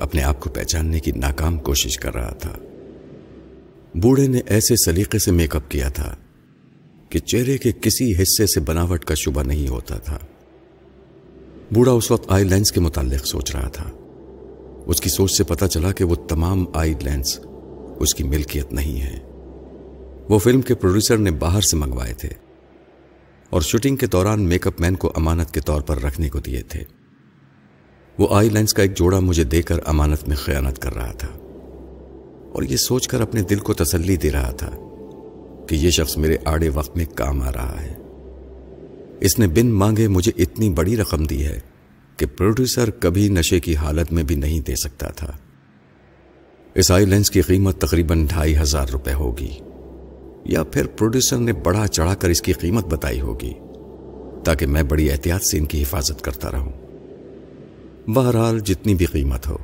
اپنے آپ کو پہچاننے کی ناکام کوشش کر رہا تھا۔ بوڑھے نے ایسے سلیقے سے میک اپ کیا تھا کہ چہرے کے کسی حصے سے بناوٹ کا شبہ نہیں ہوتا تھا۔ بوڑھا اس وقت آئی لینس کے متعلق سوچ رہا تھا۔ اس کی سوچ سے پتا چلا کہ وہ تمام آئی لینس اس کی ملکیت نہیں ہے وہ فلم کے پروڈیوسر نے باہر سے منگوائے تھے اور شوٹنگ کے دوران میک اپ مین کو امانت کے طور پر رکھنے کو دیے تھے۔ وہ آئی لینس کا ایک جوڑا مجھے دے کر امانت میں خیانت کر رہا تھا اور یہ سوچ کر اپنے دل کو تسلی دے رہا تھا کہ یہ شخص میرے آڑے وقت میں کام آ رہا ہے۔ اس نے بن مانگے مجھے اتنی بڑی رقم دی ہے کہ پروڈیوسر کبھی نشے کی حالت میں بھی نہیں دے سکتا تھا۔ اس آئی لینس کی قیمت تقریباً ڈھائی ہزار روپے ہوگی۔ یا پھر پروڈیوسر نے بڑا چڑھا کر اس کی قیمت بتائی ہوگی تاکہ میں بڑی احتیاط سے ان کی حفاظت کرتا رہوں۔ بہرحال جتنی بھی قیمت ہو،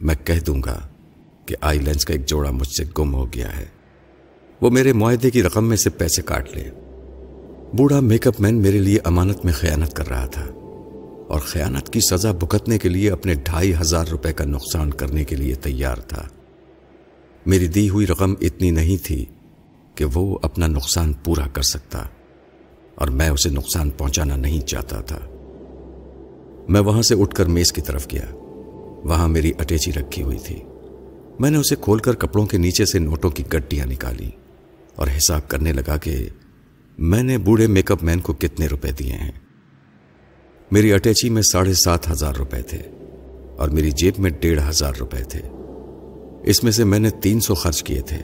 میں کہہ دوں گا کہ آئی لینس کا ایک جوڑا مجھ سے گم ہو گیا ہے۔ وہ میرے معاہدے کی رقم میں سے پیسے کاٹ لے۔ بوڑھا میک اپ مین میرے لیے امانت میں خیانت کر رہا تھا اور خیانت کی سزا بھگتنے کے لیے اپنے ڈھائی ہزار روپے کا نقصان کرنے کے لیے تیار تھا۔ میری دی ہوئی رقم اتنی نہیں تھی کہ وہ اپنا نقصان پورا کر سکتا اور میں اسے نقصان پہنچانا نہیں چاہتا تھا۔ میں وہاں سے اٹھ کر میز کی طرف گیا۔ وہاں میری اٹیچی رکھی ہوئی تھی۔ میں نے اسے کھول کر کپڑوں کے نیچے سے نوٹوں کی گڈیاں نکالی اور حساب کرنے لگا کہ میں نے بوڑھے میک اپ مین کو کتنے روپے دیے ہیں۔ میری اٹیچی میں ساڑھے سات ہزار روپے تھے اور میری جیب میں ڈیڑھ ہزار روپے تھے۔ اس میں سے میں نے تین سو خرچ کیے تھے۔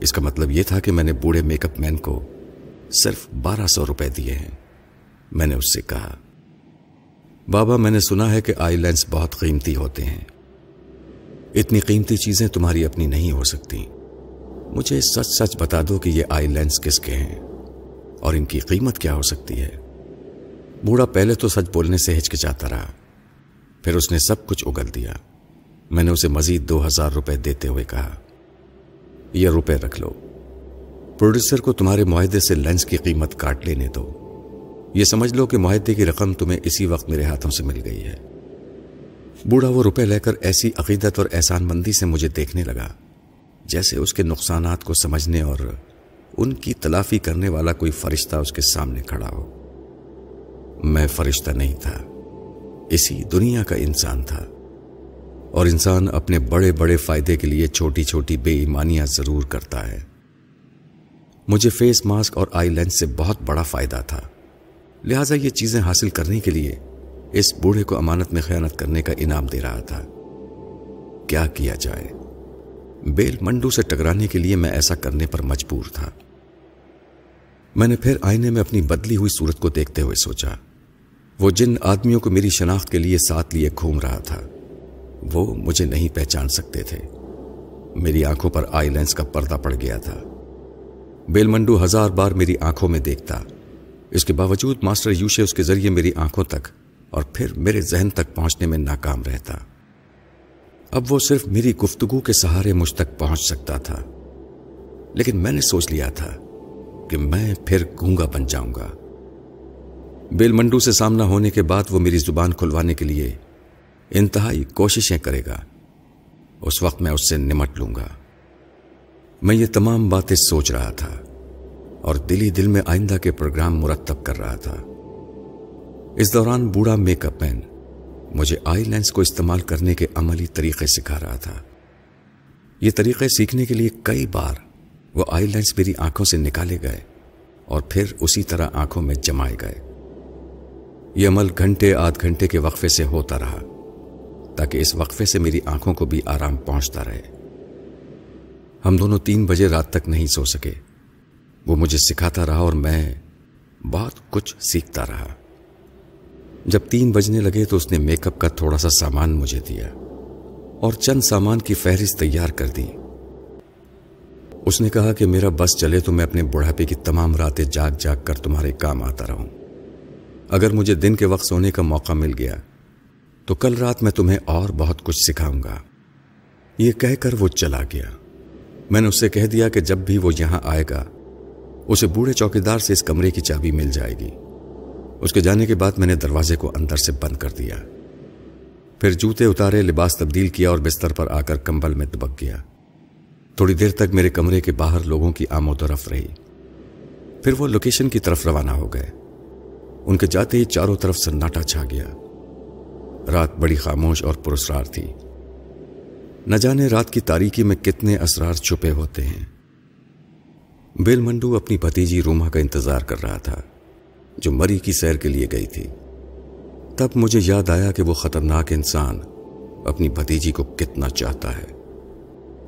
اس کا مطلب یہ تھا کہ میں نے بوڑھے میک اپ مین کو صرف بارہ سو روپے دیے ہیں۔ میں نے اس سے کہا بابا، میں نے سنا ہے کہ آئی لینس بہت قیمتی ہوتے ہیں۔ اتنی قیمتی چیزیں تمہاری اپنی نہیں ہو سکتی۔ مجھے سچ سچ بتا دو کہ یہ آئی لینس کس کے ہیں اور ان کی قیمت کیا ہو سکتی ہے۔ بوڑھا پہلے تو سچ بولنے سے ہچکچاتا رہا، پھر اس نے سب کچھ اگل دیا۔ میں نے اسے مزید دو ہزار روپے دیتے ہوئے کہا، یہ روپے رکھ لو۔ پروڈیوسر کو تمہارے معاہدے سے لینس کی قیمت کاٹ لینے دو۔ یہ سمجھ لو کہ معاہدے کی رقم تمہیں اسی وقت میرے ہاتھوں سے مل گئی ہے۔ بوڑھا وہ روپے لے کر ایسی عقیدت اور احسان مندی سے مجھے دیکھنے لگا، جیسے اس کے نقصانات کو سمجھنے اور ان کی تلافی کرنے والا کوئی فرشتہ اس کے سامنے کھڑا ہو۔ میں فرشتہ نہیں تھا، اسی دنیا کا انسان تھا۔ اور انسان اپنے بڑے بڑے فائدے کے لیے چھوٹی چھوٹی بے ایمانیاں ضرور کرتا ہے۔ مجھے فیس ماسک اور آئی لینس سے بہت بڑا فائدہ تھا۔ لہذا یہ چیزیں حاصل کرنے کے لیے اس بوڑھے کو امانت میں خیانت کرنے کا انعام دے رہا تھا۔ کیا کیا جائے؟ بیل منڈو سے ٹکرانے کے لیے میں ایسا کرنے پر مجبور تھا۔ میں نے پھر آئینے میں اپنی بدلی ہوئی صورت کو دیکھتے ہوئے سوچا، وہ جن آدمیوں کو میری شناخت کے لیے ساتھ لیے گھوم رہا تھا، وہ مجھے نہیں پہچان سکتے تھے۔ میری آنکھوں پر آئی لینس کا پردہ پڑ گیا تھا۔ بیل منڈو ہزار بار میری آنکھوں میں دیکھتا اس کے باوجود ماسٹر یوشے اس کے ذریعے میری آنکھوں تک اور پھر میرے ذہن تک پہنچنے میں ناکام رہتا۔ اب وہ صرف میری گفتگو کے سہارے مجھ تک پہنچ سکتا تھا۔ لیکن میں نے سوچ لیا تھا کہ میں پھر گونگا بن جاؤں گا۔ بیل منڈو سے سامنا ہونے کے بعد وہ میری زبان کھلوانے کے لیے انتہائی کوششیں کرے گا۔ اس وقت میں اس سے نمٹ لوں گا۔ میں یہ تمام باتیں سوچ رہا تھا۔ اور دلی دل میں آئندہ کے پروگرام مرتب کر رہا تھا۔ اس دوران بوڑھا میک اپ مین مجھے آئی لینس کو استعمال کرنے کے عملی طریقے سکھا رہا تھا۔ یہ طریقے سیکھنے کے لیے کئی بار وہ آئی لینس میری آنکھوں سے نکالے گئے اور پھر اسی طرح آنکھوں میں جمائے گئے۔ یہ عمل گھنٹے آدھ گھنٹے کے وقفے سے ہوتا رہا تاکہ اس وقفے سے میری آنکھوں کو بھی آرام پہنچتا رہے۔ ہم دونوں تین بجے رات تک نہیں سو سکے۔ وہ مجھے سکھاتا رہا اور میں بہت کچھ سیکھتا رہا۔ جب تین بجنے لگے تو اس نے میک اپ کا تھوڑا سا سامان مجھے دیا اور چند سامان کی فہرست تیار کر دی۔ اس نے کہا کہ میرا بس چلے تو میں اپنے بڑھاپے کی تمام راتیں جاگ جاگ کر تمہارے کام آتا رہوں۔ اگر مجھے دن کے وقت سونے کا موقع مل گیا تو کل رات میں تمہیں اور بہت کچھ سکھاؤں گا۔ یہ کہہ کر وہ چلا گیا۔ میں نے اس سے کہہ دیا کہ جب بھی وہ یہاں آئے گا اسے بوڑھے چوکیدار سے اس کمرے کی چابی مل جائے گی۔ اس کے جانے کے بعد میں نے دروازے کو اندر سے بند کر دیا۔ پھر جوتے اتارے، لباس تبدیل کیا اور بستر پر آ کر کمبل میں دبک گیا۔ تھوڑی دیر تک میرے کمرے کے باہر لوگوں کی آمد و رفت رہی۔ پھر وہ لوکیشن کی طرف روانہ ہو گئے۔ ان کے جاتے ہی چاروں طرف سناٹا چھا گیا۔ رات بڑی خاموش اور پرسرار تھی۔ نہ جانے رات کی تاریکی میں کتنے اسرار چھپے ہوتے ہیں۔ بیل منڈو اپنی بھتیجی روما کا انتظار کر رہا تھا، جو مری کی سیر کے لیے گئی تھی۔ تب مجھے یاد آیا کہ وہ خطرناک انسان اپنی بھتیجی کو کتنا چاہتا ہے۔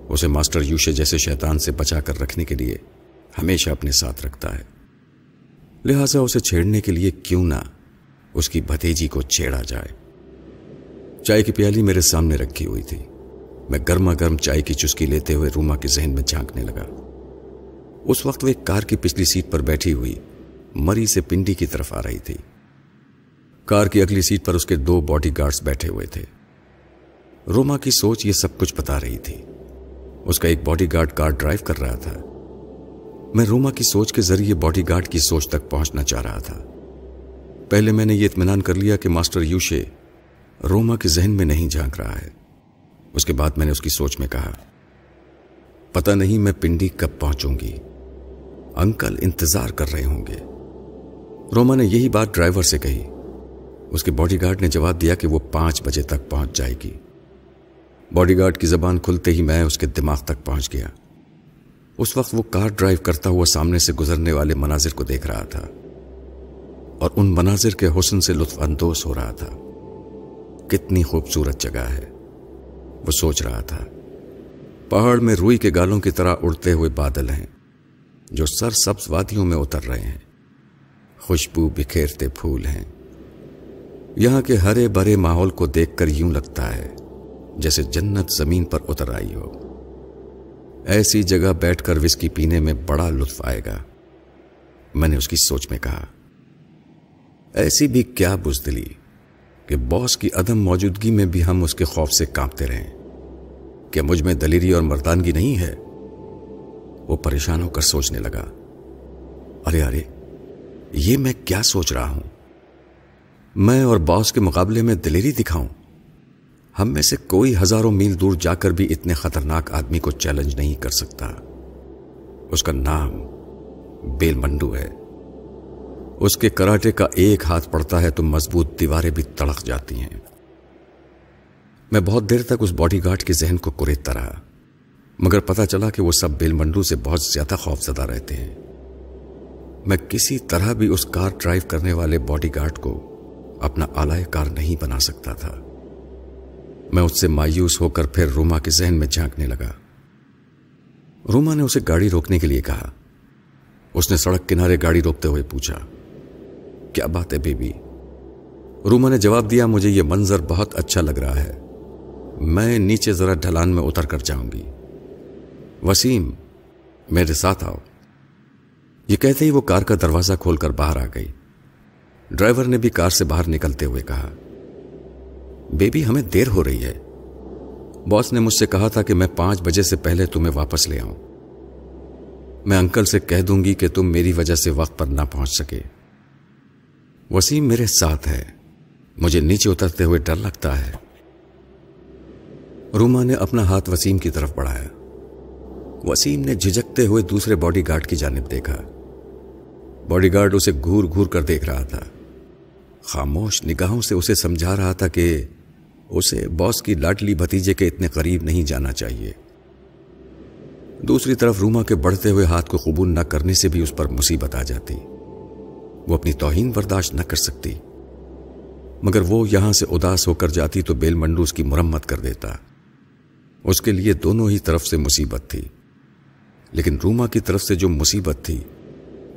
اسے ماسٹر یوشے جیسے شیطان سے بچا کر رکھنے کے لیے ہمیشہ اپنے ساتھ رکھتا ہے۔ لہذا اسے چھیڑنے کے لیے کیوں نہ اس کی بھتیجی کو چھیڑا جائے۔ چائے کی پیالی میرے سامنے رکھی ہوئی تھی۔ میں گرما گرم چائے کی چسکی لیتے ہوئے روما کے ذہن میں جھانکنے لگا۔ اس وقت وہ ایک کار کی پچھلی سیٹ پر بیٹھی ہوئی مری سے پنڈی کی طرف آ رہی تھی۔ کار کی اگلی سیٹ پر اس کے دو باڈی گارڈز بیٹھے ہوئے تھے۔ روما کی سوچ یہ سب کچھ بتا رہی تھی۔ اس کا ایک باڈی گارڈ کار ڈرائیو کر رہا تھا۔ میں روما کی سوچ کے ذریعے باڈی گارڈ کی سوچ تک پہنچنا چاہ رہا تھا۔ پہلے میں نے یہ اطمینان کر لیا کہ ماسٹر یوشے روما کے ذہن میں نہیں جھانک رہا ہے۔ اس کے بعد میں نے اس کی سوچ میں کہا، پتہ نہیں میں پنڈی کب پہنچوں گی۔ انکل انتظار کر رہے ہوں گے۔ روما نے یہی بات ڈرائیور سے کہی۔ اس کے باڈی گارڈ نے جواب دیا کہ وہ پانچ بجے تک پہنچ جائے گی۔ باڈی گارڈ کی زبان کھلتے ہی میں اس کے دماغ تک پہنچ گیا۔ اس وقت وہ کار ڈرائیو کرتا ہوا سامنے سے گزرنے والے مناظر کو دیکھ رہا تھا۔ اور ان مناظر کے حسن سے لطف اندوز ہو رہا تھا۔ کتنی خوبصورت جگہ ہے۔ وہ سوچ رہا تھا۔ پہاڑ میں روئی کے گالوں کی طرح اڑتے ہوئے بادل ہیں۔ جو سر سبز وادیوں میں اتر رہے ہیں۔ خوشبو بکھیرتے پھول ہیں۔ یہاں کے ہرے بھرے ماحول کو دیکھ کر یوں لگتا ہے جیسے جنت زمین پر اتر آئی ہو۔ ایسی جگہ بیٹھ کر وسکی پینے میں بڑا لطف آئے گا۔ میں نے اس کی سوچ میں کہا، ایسی بھی کیا بزدلی کہ باس کی عدم موجودگی میں بھی ہم اس کے خوف سے کانپتے رہیں۔ کہ مجھ میں دلیری اور مردانگی نہیں ہے؟ وہ پریشان ہو کر سوچنے لگا۔ ارے ارے، یہ میں کیا سوچ رہا ہوں؟ میں اور باس کے مقابلے میں دلیری دکھاؤں۔ ہم میں سے کوئی ہزاروں میل دور جا کر بھی اتنے خطرناک آدمی کو چیلنج نہیں کر سکتا۔ اس کا نام بیل منڈو ہے۔ اس کے کراٹے کا ایک ہاتھ پڑتا ہے تو مضبوط دیواریں بھی تڑک جاتی ہیں۔ میں بہت دیر تک اس باڈی گارڈ کے ذہن کو کریدتا رہا۔ مگر پتا چلا کہ وہ سب بیل منڈو سے بہت زیادہ خوف زدہ رہتے ہیں۔ میں کسی طرح بھی اس کار ڈرائیو کرنے والے باڈی گارڈ کو اپنا آلائے کار نہیں بنا سکتا تھا۔ میں اس سے مایوس ہو کر پھر روما کے ذہن میں جھانکنے لگا۔ روما نے اسے گاڑی روکنے کے لیے کہا۔ اس نے سڑک کنارے گاڑی روکتے ہوئے پوچھا، کیا بات ہے بیبی؟ روما نے جواب دیا، مجھے یہ منظر بہت اچھا لگ رہا ہے۔ میں نیچے ذرا ڈھلان میں اتر کر جاؤں گی۔ وسیم، میرے ساتھ آؤ۔ یہ کہتے ہی وہ کار کا دروازہ کھول کر باہر آ گئی۔ ڈرائیور نے بھی کار سے باہر نکلتے ہوئے کہا، بیبی، ہمیں دیر ہو رہی ہے۔ باس نے مجھ سے کہا تھا کہ میں پانچ بجے سے پہلے تمہیں واپس لے آؤں۔ میں انکل سے کہہ دوں گی کہ تم میری وجہ سے وقت پر نہ پہنچ سکے۔ وسیم میرے ساتھ ہے۔ مجھے نیچے اترتے ہوئے ڈر لگتا ہے۔ روما نے اپنا ہاتھ وسیم کی طرف بڑھایا۔ وسیم نے جھجکتے ہوئے دوسرے باڈی گارڈ کی جانب دیکھا۔ باڈی گارڈ اسے گور گور کر دیکھ رہا تھا۔ خاموش نگاہوں سے اسے سمجھا رہا تھا کہ اسے باس کی لاڈلی بھتیجے کے اتنے قریب نہیں جانا چاہیے۔ دوسری طرف روما کے بڑھتے ہوئے ہاتھ کو قبول نہ کرنے سے بھی اس پر مصیبت آ جاتی۔ وہ اپنی توہین برداشت نہ کر سکتی۔ مگر وہ یہاں سے اداس ہو کر جاتی تو بیل منڈو اس کی مرمت کر دیتا۔ اس کے لیے دونوں ہی طرف سے مصیبت تھی۔ لیکن روما کی طرف سے جو مصیبت تھی،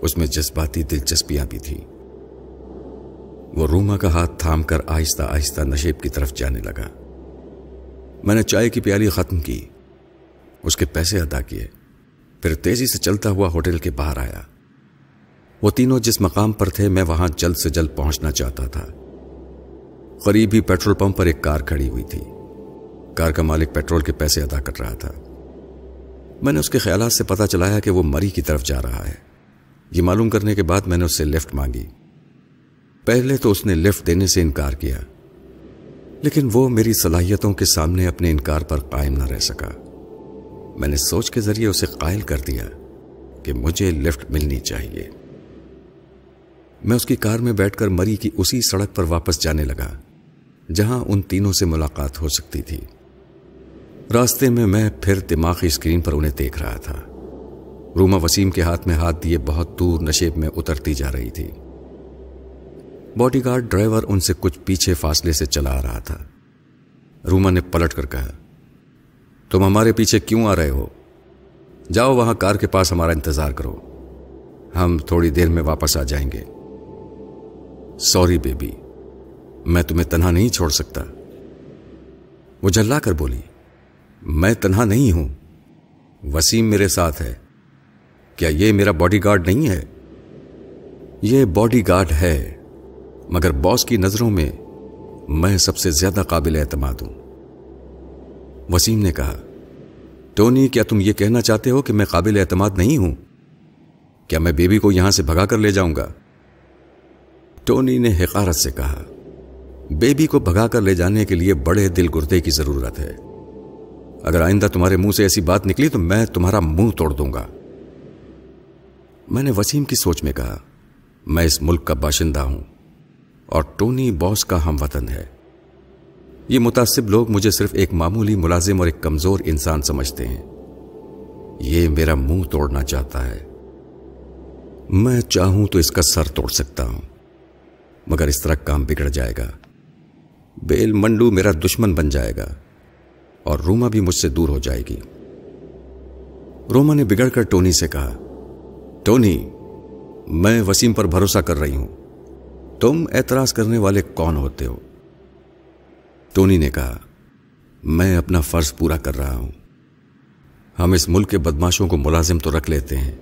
اس میں جذباتی دلچسپیاں بھی تھیں۔ وہ روما کا ہاتھ تھام کر آہستہ آہستہ نشیب کی طرف جانے لگا۔ میں نے چائے کی پیالی ختم کی، اس کے پیسے ادا کیے۔ پھر تیزی سے چلتا ہوا ہوٹل کے باہر آیا۔ وہ تینوں جس مقام پر تھے، میں وہاں جلد سے جلد پہنچنا چاہتا تھا۔ قریب ہی پیٹرول پمپ پر ایک کار کھڑی ہوئی تھی۔ کار کا مالک پیٹرول کے پیسے ادا کر رہا تھا۔ میں نے اس کے خیالات سے پتا چلایا کہ وہ مری کی طرف جا رہا ہے۔ یہ معلوم کرنے کے بعد میں نے اس سے لفٹ مانگی۔ پہلے تو اس نے لفٹ دینے سے انکار کیا، لیکن وہ میری صلاحیتوں کے سامنے اپنے انکار پر قائم نہ رہ سکا۔ میں نے سوچ کے ذریعے اسے قائل کر دیا کہ مجھے لفٹ ملنی چاہیے۔ میں اس کی کار میں بیٹھ کر مری کی اسی سڑک پر واپس جانے لگا، جہاں ان تینوں سے ملاقات ہو سکتی تھی۔ راستے میں میں پھر دماغی اسکرین پر انہیں دیکھ رہا تھا۔ روما وسیم کے ہاتھ میں ہاتھ دیے بہت دور نشیب میں اترتی جا رہی تھی۔ باڈی گارڈ ڈرائیور ان سے کچھ پیچھے فاصلے سے چلا آ رہا تھا۔ روما نے پلٹ کر کہا، تم ہمارے پیچھے کیوں آ رہے ہو؟ جاؤ وہاں کار کے پاس ہمارا انتظار کرو۔ ہم تھوڑی دیر میں واپس آ جائیں گے۔ سوری بیبی، میں تمہیں تنہا نہیں چھوڑ سکتا۔ وہ جلا کر بولی میں تنہا نہیں ہوں۔ وسیم میرے ساتھ ہے۔ کیا یہ میرا باڈی گارڈ نہیں ہے؟ یہ باڈی گارڈ ہے، مگر باس کی نظروں میں میں سب سے زیادہ قابل اعتماد ہوں۔ وسیم نے کہا، ٹونی، کیا تم یہ کہنا چاہتے ہو کہ میں قابل اعتماد نہیں ہوں؟ کیا میں بیبی کو یہاں سے بھگا کر لے جاؤں گا؟ ٹونی نے حقارت سے کہا بیبی کو بھگا کر لے جانے کے لیے بڑے دل گردے کی ضرورت ہے۔ اگر آئندہ تمہارے منہ سے ایسی بات نکلی تو میں تمہارا منہ توڑ دوں گا۔ میں نے وسیم کی سوچ میں کہا، میں اس ملک کا باشندہ ہوں اور ٹونی باس کا ہم وطن ہے۔ یہ متاثب لوگ مجھے صرف ایک معمولی ملازم اور ایک کمزور انسان سمجھتے ہیں۔ یہ میرا منہ توڑنا چاہتا ہے۔ میں چاہوں تو اس کا سر توڑ سکتا ہوں، مگر اس طرح کام بگڑ جائے گا۔ بیل منڈو میرا دشمن بن جائے گا۔ اور روما بھی مجھ سے دور ہو جائے گی۔ روما نے بگڑ کر ٹونی سے کہا، ٹونی، میں وسیم پر بھروسہ کر رہی ہوں۔ تم اعتراض کرنے والے کون ہوتے ہو؟ ٹونی نے کہا، میں اپنا فرض پورا کر رہا ہوں۔ ہم اس ملک کے بدماشوں کو ملازم تو رکھ لیتے ہیں،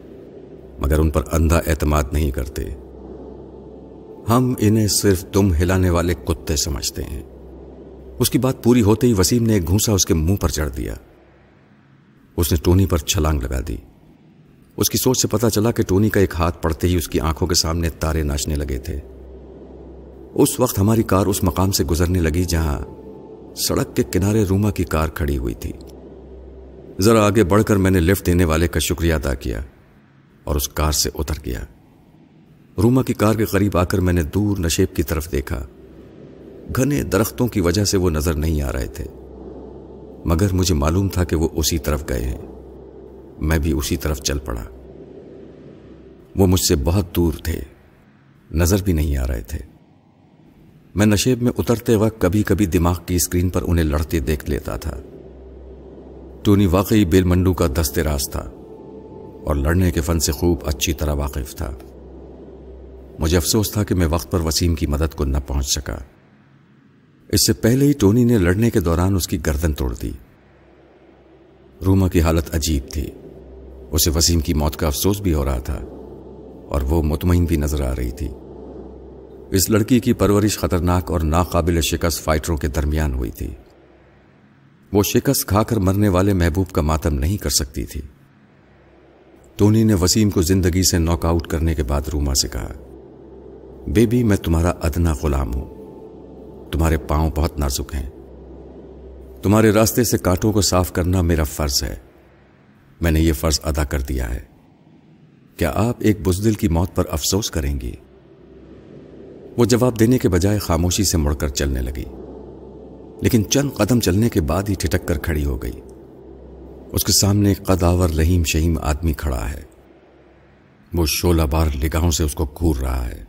مگر ان پر اندھا اعتماد نہیں کرتے۔ ہم انہیں صرف تم ہلانے والے کتے سمجھتے ہیں۔ اس کی بات پوری ہوتے ہی وسیم نے ایک گھونسا اس کے منہ پر چڑھ دیا۔ اس نے ٹونی پر چھلانگ لگا دی۔ اس کی سوچ سے پتا چلا کہ ٹونی کا ایک ہاتھ پڑتے ہی اس کی آنکھوں کے سامنے تارے ناچنے لگے تھے۔ اس وقت ہماری کار اس مقام سے گزرنے لگی جہاں سڑک کے کنارے روما کی کار کھڑی ہوئی تھی۔ ذرا آگے بڑھ کر میں نے لفٹ دینے والے کا شکریہ ادا کیا اور اس کار سے اتر گیا۔ روما کی کار کے قریب آ کر میں نے دور نشیب کی طرف دیکھا۔ گھنے درختوں کی وجہ سے وہ نظر نہیں آ رہے تھے۔ مگر مجھے معلوم تھا کہ وہ اسی طرف گئے ہیں۔ میں بھی اسی طرف چل پڑا۔ وہ مجھ سے بہت دور تھے۔ نظر بھی نہیں آ رہے تھے۔ میں نشیب میں اترتے وقت کبھی کبھی دماغ کی اسکرین پر انہیں لڑتے دیکھ لیتا تھا۔ ٹونی واقعی بیل منڈو کا دست راز تھا اور لڑنے کے فن سے خوب اچھی طرح واقف تھا۔ مجھے افسوس تھا کہ میں وقت پر وسیم کی مدد کو نہ پہنچ سکا۔ اس سے پہلے ہی ٹونی نے لڑنے کے دوران اس کی گردن توڑ دی۔ روما کی حالت عجیب تھی۔ اسے وسیم کی موت کا افسوس بھی ہو رہا تھا اور وہ مطمئن بھی نظر آ رہی تھی۔ اس لڑکی کی پرورش خطرناک اور ناقابل شکست فائٹروں کے درمیان ہوئی تھی۔ وہ شکست کھا کر مرنے والے محبوب کا ماتم نہیں کر سکتی تھی۔ ٹونی نے وسیم کو زندگی سے ناک آؤٹ کرنے کے بعد روما سے کہا، بیبی، میں تمہارا ادنا غلام ہوں۔ تمہارے پاؤں بہت نازک ہیں۔ تمہارے راستے سے کانٹوں کو صاف کرنا میرا فرض ہے۔ میں نے یہ فرض ادا کر دیا ہے۔ کیا آپ ایک بزدل کی موت پر افسوس کریں گی وہ جواب دینے کے بجائے خاموشی سے مڑ کر چلنے لگی۔ لیکن چند قدم چلنے کے بعد ہی ٹھٹک کر کھڑی ہو گئی۔ اس کے سامنے ایک قداور لہیم شہیم آدمی کھڑا ہے۔ وہ شولہ بار لگاہوں سے اس کو گور رہا ہے۔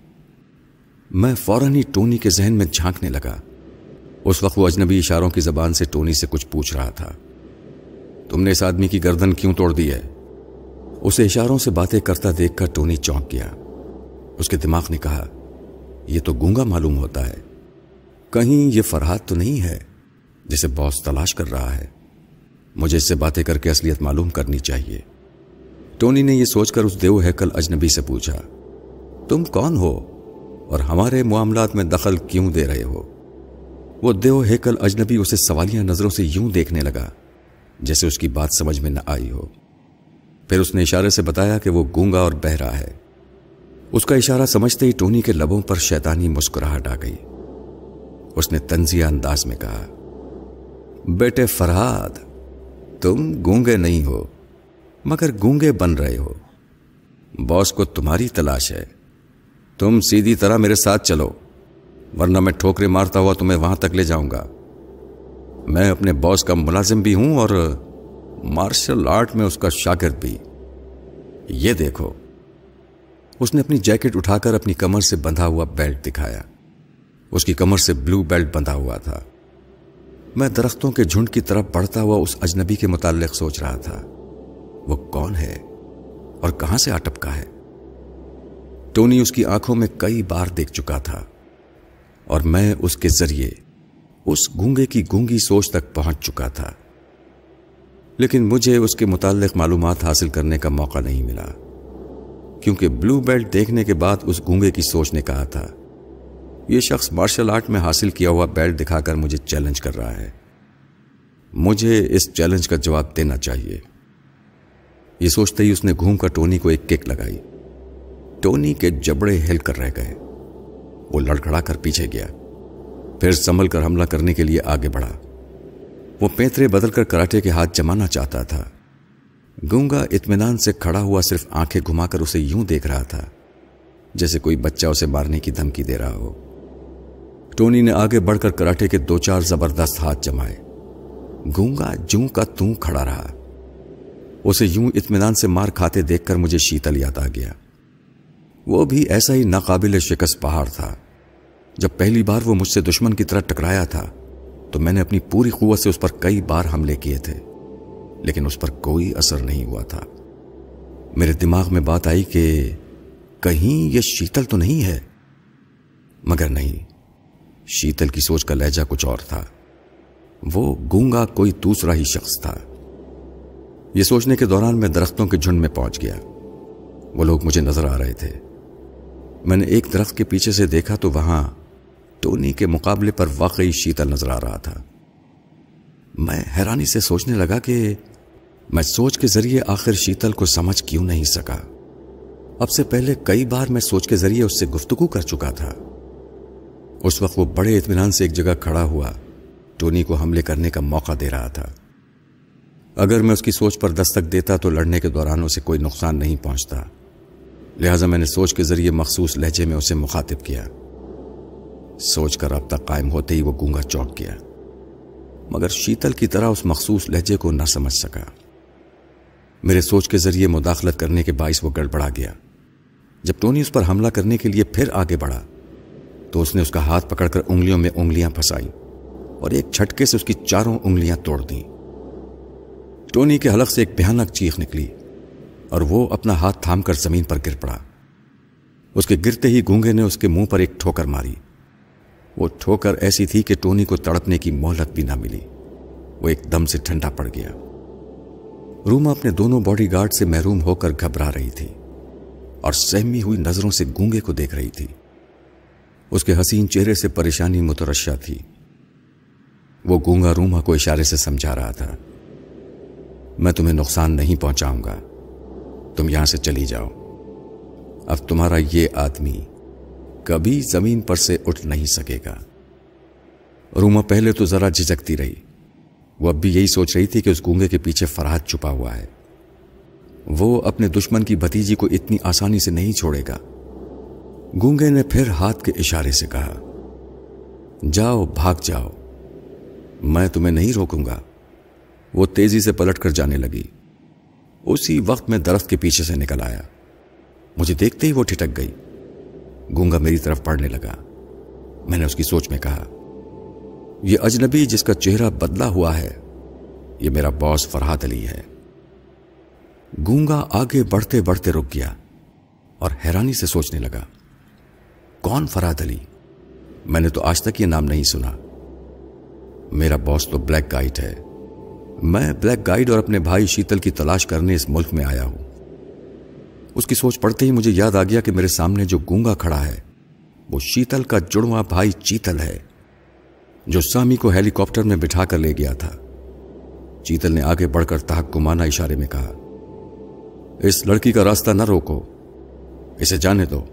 میں فوراً ہی ٹونی کے ذہن میں جھانکنے لگا۔ اس وقت وہ اجنبی اشاروں کی زبان سے ٹونی سے کچھ پوچھ رہا تھا۔ تم نے اس آدمی کی گردن کیوں توڑ دی ہے؟ اسے اشاروں سے باتیں کرتا دیکھ کر ٹونی چونک گیا۔ اس کے دماغ نے کہا، یہ تو گونگا معلوم ہوتا ہے۔ کہیں یہ فرحات تو نہیں ہے جسے باس تلاش کر رہا ہے۔ مجھے اس سے باتیں کر کے اصلیت معلوم کرنی چاہیے۔ ٹونی نے یہ سوچ کر اس دیو ہیکل اجنبی سے پوچھا، تم کون ہو؟ اور ہمارے معاملات میں دخل کیوں دے رہے ہو؟ وہ دیو ہیکل اجنبی اسے سوالیہ نظروں سے یوں دیکھنے لگا، جیسے اس کی بات سمجھ میں نہ آئی ہو۔ پھر اس نے اشارے سے بتایا کہ وہ گونگا اور بہرا ہے۔ اس کا اشارہ سمجھتے ہی ٹونی کے لبوں پر شیطانی مسکراہٹ آ گئی۔ اس نے تنزیہ انداز میں کہا، بیٹے فرحاد، تم گونگے نہیں ہو، مگر گونگے بن رہے ہو۔ باس کو تمہاری تلاش ہے۔ تم سیدھی طرح میرے ساتھ چلو، ورنہ میں ٹھوکرے مارتا ہوا تمہیں وہاں تک لے جاؤں گا۔ میں اپنے باس کا ملازم بھی ہوں اور مارشل آرٹ میں اس کا شاگرد بھی۔ یہ دیکھو۔ اس نے اپنی جیکٹ اٹھا کر اپنی کمر سے بندھا ہوا بیلٹ دکھایا۔ اس کی کمر سے بلو بیلٹ بندھا ہوا تھا۔ میں درختوں کے جھنڈ کی طرف بڑھتا ہوا اس اجنبی کے متعلق سوچ رہا تھا۔ وہ کون ہے اور کہاں سے آٹپکا ہے؟ ٹونی اس کی آنکھوں میں کئی بار دیکھ چکا تھا اور میں اس کے ذریعے اس گونگے کی گونگی سوچ تک پہنچ چکا تھا۔ لیکن مجھے اس کے متعلق معلومات حاصل کرنے کا موقع نہیں ملا، کیونکہ بلو بیلٹ دیکھنے کے بعد اس گونگے کی سوچ نے کہا تھا، یہ شخص مارشل آرٹ میں حاصل کیا ہوا بیلٹ دکھا کر مجھے چیلنج کر رہا ہے۔ مجھے اس چیلنج کا جواب دینا چاہیے۔ یہ سوچتے ہی اس نے گھوم کر ٹونی کو ایک کک لگائی۔ ٹونی کے جبڑے ہل کر رہ گئے۔ وہ لڑکڑا کر پیچھے گیا۔ پھر سنبھل کر حملہ کرنے کے لیے آگے بڑھا۔ وہ پیترے بدل کر کراٹے کے ہاتھ جمانا چاہتا تھا۔ گونگا اطمینان سے کھڑا ہوا صرف آنکھیں گھما کر اسے یوں دیکھ رہا تھا، جیسے کوئی بچہ اسے مارنے کی دھمکی دے رہا ہو۔ ٹونی نے آگے بڑھ کر کراٹے کے دو چار زبردست ہاتھ جمائے۔ گونگا جوں کا توں کھڑا رہا۔ اسے یوں اطمینان سے مار کھاتے دیکھ کر مجھے شیتل یاد آ گیا۔ وہ بھی ایسا ہی ناقابل شکست پہاڑ تھا۔ جب پہلی بار وہ مجھ سے دشمن کی طرح ٹکرایا تھا، تو میں نے اپنی پوری قوت سے اس پر کئی بار حملے کیے تھے، لیکن اس پر کوئی اثر نہیں ہوا تھا۔ میرے دماغ میں بات آئی کہ کہیں یہ شیتل تو نہیں ہے؟ مگر نہیں، شیتل کی سوچ کا لہجہ کچھ اور تھا۔ وہ گونگا کوئی دوسرا ہی شخص تھا۔ یہ سوچنے کے دوران میں درختوں کے جھنڈ میں پہنچ گیا۔ وہ لوگ مجھے نظر آ رہے تھے۔ میں نے ایک درخت کے پیچھے سے دیکھا تو وہاں ٹونی کے مقابلے پر واقعی شیتل نظر آ رہا تھا۔ میں حیرانی سے سوچنے لگا کہ میں سوچ کے ذریعے آخر شیتل کو سمجھ کیوں نہیں سکا۔ اب سے پہلے کئی بار میں سوچ کے ذریعے اس سے گفتگو کر چکا تھا۔ اس وقت وہ بڑے اطمینان سے ایک جگہ کھڑا ہوا ٹونی کو حملے کرنے کا موقع دے رہا تھا۔ اگر میں اس کی سوچ پر دستک دیتا تو لڑنے کے دوران اسے کوئی نقصان نہیں پہنچتا۔ لہذا میں نے سوچ کے ذریعے مخصوص لہجے میں اسے مخاطب کیا۔ سوچ کر رابطہ قائم ہوتے ہی وہ گونگا چوک گیا۔ مگر شیتل کی طرح اس مخصوص لہجے کو نہ سمجھ سکا۔ میرے سوچ کے ذریعے مداخلت کرنے کے باعث وہ گڑبڑا گیا۔ جب ٹونی اس پر حملہ کرنے کے لیے پھر آگے بڑھا، تو اس نے اس کا ہاتھ پکڑ کر انگلیوں میں انگلیاں پھنسائی اور ایک جھٹکے سے اس کی چاروں انگلیاں توڑ دیں۔ ٹونی کے حلق سے ایک بھیانک چیخ نکلی۔ اور وہ اپنا ہاتھ تھام کر زمین پر گر پڑا۔ اس کے گرتے ہی گونگے نے اس کے منہ پر ایک ٹھوکر ماری۔ وہ ٹھوکر ایسی تھی کہ ٹونی کو تڑپنے کی مہلت بھی نہ ملی۔ وہ ایک دم سے ٹھنڈا پڑ گیا۔ روما اپنے دونوں باڈی گارڈ سے محروم ہو کر گھبرا رہی تھی اور سہمی ہوئی نظروں سے گونگے کو دیکھ رہی تھی۔ اس کے حسین چہرے سے پریشانی مترشہ تھی۔ وہ گونگا روما کو اشارے سے سمجھا رہا تھا۔ میں تمہیں نقصان نہیں پہنچاؤں گا۔ تم یہاں سے چلی جاؤ۔ اب تمہارا یہ آدمی کبھی زمین پر سے اٹھ نہیں سکے گا۔ روما پہلے تو ذرا جھجکتی رہی۔ وہ اب بھی یہی سوچ رہی تھی کہ اس گونگے کے پیچھے فرحت چھپا ہوا ہے۔ وہ اپنے دشمن کی بھتیجی کو اتنی آسانی سے نہیں چھوڑے گا۔ گونگے نے پھر ہاتھ کے اشارے سے کہا، جاؤ، بھاگ جاؤ۔ میں تمہیں نہیں روکوں گا۔ وہ تیزی سے پلٹ کر جانے لگی۔ اسی وقت میں درخت کے پیچھے سے نکل آیا۔ مجھے دیکھتے ہی وہ ٹھٹک گئی۔ گونگا میری طرف پڑنے لگا۔ میں نے اس کی سوچ میں کہا، یہ اجنبی جس کا چہرہ بدلا ہوا ہے، یہ میرا باس فرحاد علی ہے۔ گونگا آگے بڑھتے بڑھتے رک گیا اور حیرانی سے سوچنے لگا، کون فرحاد علی؟ میں نے تو آج تک یہ نام نہیں سنا۔ میرا باس تو بلیک گائٹ ہے۔ میں بلیک گائیڈ اور اپنے بھائی شیتل کی تلاش کرنے اس ملک میں آیا ہوں۔ اس کی سوچ پڑتے ہی مجھے یاد آ گیا کہ میرے سامنے جو گونگا کھڑا ہے، وہ شیتل کا جڑواں بھائی چیتل ہے، جو سامی کو ہیلی کاپٹر میں بٹھا کر لے گیا تھا۔ چیتل نے آگے بڑھ کر تحق کمانا اشارے میں کہا، اس لڑکی کا راستہ نہ روکو، اسے جانے دو۔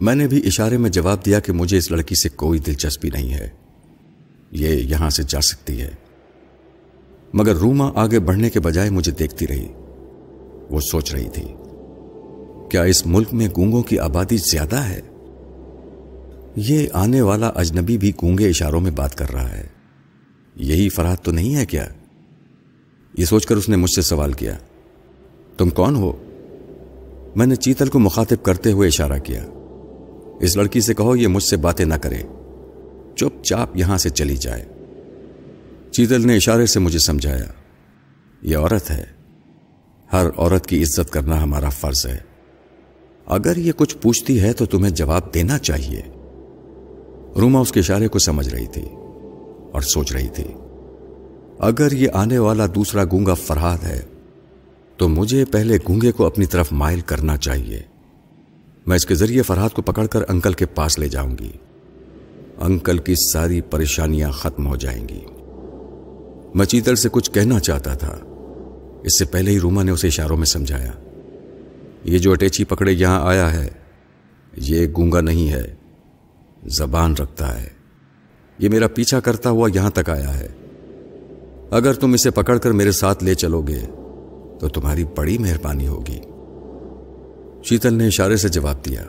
میں نے بھی اشارے میں جواب دیا کہ مجھے اس لڑکی سے کوئی دلچسپی نہیں ہے۔ یہ یہاں سے جا سکتی ہے۔ مگر روما آگے بڑھنے کے بجائے مجھے دیکھتی رہی۔ وہ سوچ رہی تھی، کیا اس ملک میں گونگوں کی آبادی زیادہ ہے؟ یہ آنے والا اجنبی بھی گونگے اشاروں میں بات کر رہا ہے۔ یہی فرحت تو نہیں ہے کیا؟ یہ سوچ کر اس نے مجھ سے سوال کیا، تم کون ہو؟ میں نے چیتل کو مخاطب کرتے ہوئے اشارہ کیا، اس لڑکی سے کہو یہ مجھ سے باتیں نہ کرے۔ چپ چاپ یہاں سے چلی جائے۔ چیتل نے اشارے سے مجھے سمجھایا، یہ عورت ہے۔ ہر عورت کی عزت کرنا ہمارا فرض ہے۔ اگر یہ کچھ پوچھتی ہے تو تمہیں جواب دینا چاہیے۔ روما اس کے اشارے کو سمجھ رہی تھی اور سوچ رہی تھی، اگر یہ آنے والا دوسرا گونگا فرحاد ہے، تو مجھے پہلے گونگے کو اپنی طرف مائل کرنا چاہیے۔ میں اس کے ذریعے فرحاد کو پکڑ کر انکل کے پاس لے جاؤں گی۔ انکل کی ساری پریشانیاں ختم ہو جائیں گی۔ میں چیتل سے کچھ کہنا چاہتا تھا۔ اس سے پہلے ہی روما نے اسے اشاروں میں سمجھایا۔ یہ جو اٹیچی پکڑے یہاں آیا ہے، یہ گونگا نہیں ہے، زبان رکھتا ہے۔ یہ میرا پیچھا کرتا ہوا یہاں تک آیا ہے۔ اگر تم اسے پکڑ کر میرے ساتھ لے چلو گے، تو تمہاری بڑی مہربانی ہوگی۔ شیتل نے اشارے سے جواب دیا۔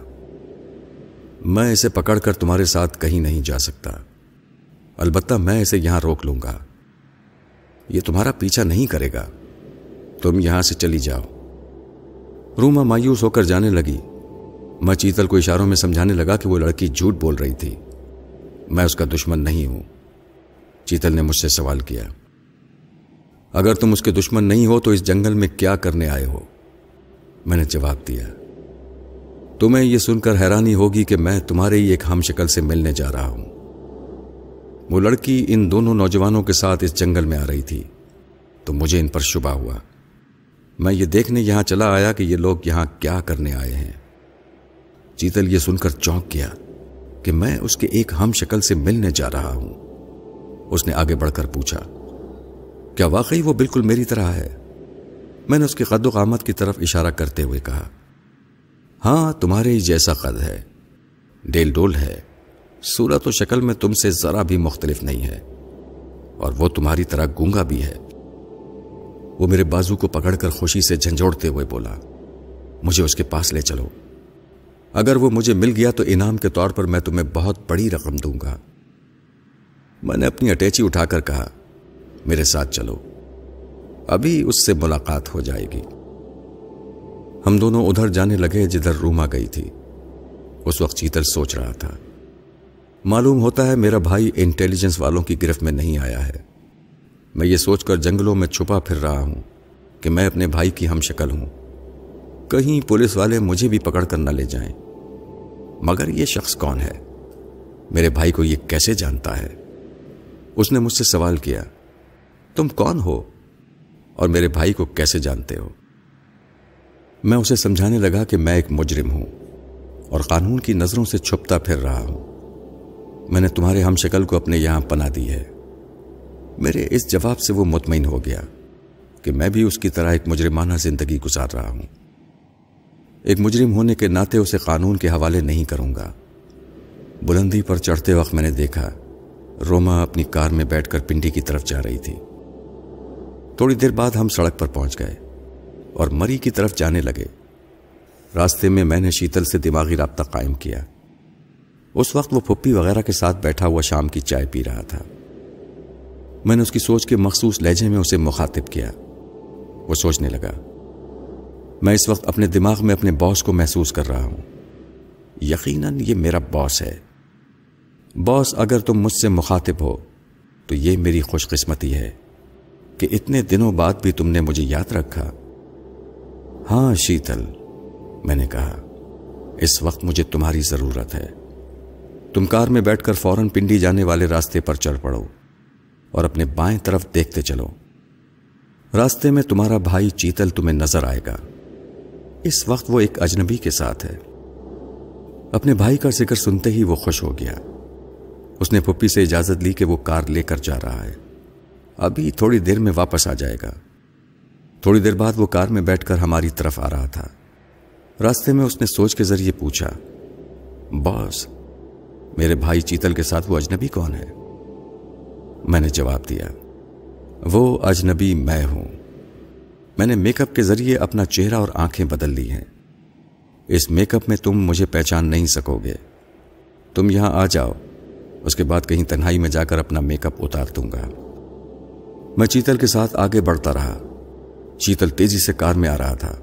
میں اسے پکڑ کر تمہارے ساتھ کہیں نہیں جا سکتا۔ البتہ میں اسے یہاں روک لوں گا۔ یہ تمہارا پیچھا نہیں کرے گا۔ تم یہاں سے چلی جاؤ۔ روما مایوس ہو کر جانے لگی۔ میں چیتل کو اشاروں میں سمجھانے لگا کہ وہ لڑکی جھوٹ بول رہی تھی۔ میں اس کا دشمن نہیں ہوں۔ چیتل نے مجھ سے سوال کیا۔ اگر تم اس کے دشمن نہیں ہو تو اس جنگل میں کیا کرنے آئے ہو؟ میں نے جواب دیا۔ تمہیں یہ سن کر حیرانی ہوگی کہ میں تمہارے ہی ایک ہم شکل سے ملنے جا رہا ہوں۔ وہ لڑکی ان دونوں نوجوانوں کے ساتھ اس جنگل میں آ رہی تھی، تو مجھے ان پر شبہ ہوا۔ میں یہ دیکھنے یہاں چلا آیا کہ یہ لوگ یہاں کیا کرنے آئے ہیں۔ چیتل یہ سن کر چونک گیا کہ میں اس کے ایک ہم شکل سے ملنے جا رہا ہوں۔ اس نے آگے بڑھ کر پوچھا، کیا واقعی وہ بالکل میری طرح ہے؟ میں نے اس کے قد و قامت کی طرف اشارہ کرتے ہوئے کہا ہاں تمہارے ہی جیسا قد ہے، ڈیل ڈول ہے۔ صورت و شکل میں تم سے ذرا بھی مختلف نہیں ہے اور وہ تمہاری طرح گونگا بھی ہے۔ وہ میرے بازو کو پکڑ کر خوشی سے جھنجھوڑتے ہوئے بولا، مجھے اس کے پاس لے چلو۔ اگر وہ مجھے مل گیا تو انعام کے طور پر میں تمہیں بہت بڑی رقم دوں گا۔ میں نے اپنی اٹیچی اٹھا کر کہا، میرے ساتھ چلو، ابھی اس سے ملاقات ہو جائے گی۔ ہم دونوں ادھر جانے لگے جدھر روما گئی تھی۔ اس وقت چیتل سوچ رہا تھا۔ معلوم ہوتا ہے میرا بھائی انٹیلیجنس والوں کی گرفت میں نہیں آیا ہے۔ میں یہ سوچ کر جنگلوں میں چھپا پھر رہا ہوں کہ میں اپنے بھائی کی ہم شکل ہوں۔ کہیں پولیس والے مجھے بھی پکڑ کر نہ لے جائیں۔ مگر یہ شخص کون ہے؟ میرے بھائی کو یہ کیسے جانتا ہے؟ اس نے مجھ سے سوال کیا، تم کون ہو؟ اور میرے بھائی کو کیسے جانتے ہو؟ میں اسے سمجھانے لگا کہ میں ایک مجرم ہوں اور قانون کی نظروں سے چھپتا پھر رہا ہوں۔ میں نے تمہارے ہم شکل کو اپنے یہاں پنا دی ہے۔ میرے اس جواب سے وہ مطمئن ہو گیا کہ میں بھی اس کی طرح ایک مجرمانہ زندگی گزار رہا ہوں۔ ایک مجرم ہونے کے ناطے اسے قانون کے حوالے نہیں کروں گا۔ بلندی پر چڑھتے وقت میں نے دیکھا، روما اپنی کار میں بیٹھ کر پنڈی کی طرف جا رہی تھی۔ تھوڑی دیر بعد ہم سڑک پر پہنچ گئے اور مری کی طرف جانے لگے۔ راستے میں میں نے شیتل سے دماغی رابطہ قائم کیا۔ اس وقت وہ پھپھی وغیرہ کے ساتھ بیٹھا ہوا شام کی چائے پی رہا تھا۔ میں نے اس کی سوچ کے مخصوص لہجے میں اسے مخاطب کیا۔ وہ سوچنے لگا، میں اس وقت اپنے دماغ میں اپنے باس کو محسوس کر رہا ہوں۔ یقیناً یہ میرا باس ہے۔ باس، اگر تم مجھ سے مخاطب ہو، تو یہ میری خوش قسمتی ہے کہ اتنے دنوں بعد بھی تم نے مجھے یاد رکھا۔ ہاں شیتل، میں نے کہا، اس وقت مجھے تمہاری ضرورت ہے۔ تم کار میں بیٹھ کر فوراً پنڈی جانے والے راستے پر چڑھ پڑو اور اپنے بائیں طرف دیکھتے چلو۔ راستے میں تمہارا بھائی چیتل تمہیں نظر آئے گا۔ اس وقت وہ ایک اجنبی کے ساتھ ہے۔ اپنے بھائی کا ذکر سنتے ہی وہ خوش ہو گیا۔ اس نے پپی سے اجازت لی کہ وہ کار لے کر جا رہا ہے۔ ابھی تھوڑی دیر میں واپس آ جائے گا۔ تھوڑی دیر بعد وہ کار میں بیٹھ کر ہماری طرف آ رہا تھا۔ راستے میں اس نے سوچ کے ذریعے پوچھا باس میرے بھائی چیتل کے ساتھ وہ اجنبی کون ہے؟ میں نے جواب دیا، وہ اجنبی میں ہوں۔ میں نے میک اپ کے ذریعے اپنا چہرہ اور آنکھیں بدل لی ہیں۔ اس میک اپ میں تم مجھے پہچان نہیں سکو گے تم یہاں آ جاؤ، اس کے بعد کہیں تنہائی میں جا کر اپنا میک اپ اتار دوں گا۔ میں چیتل کے ساتھ آگے بڑھتا رہا۔ چیتل تیزی سے کار میں آ رہا تھا۔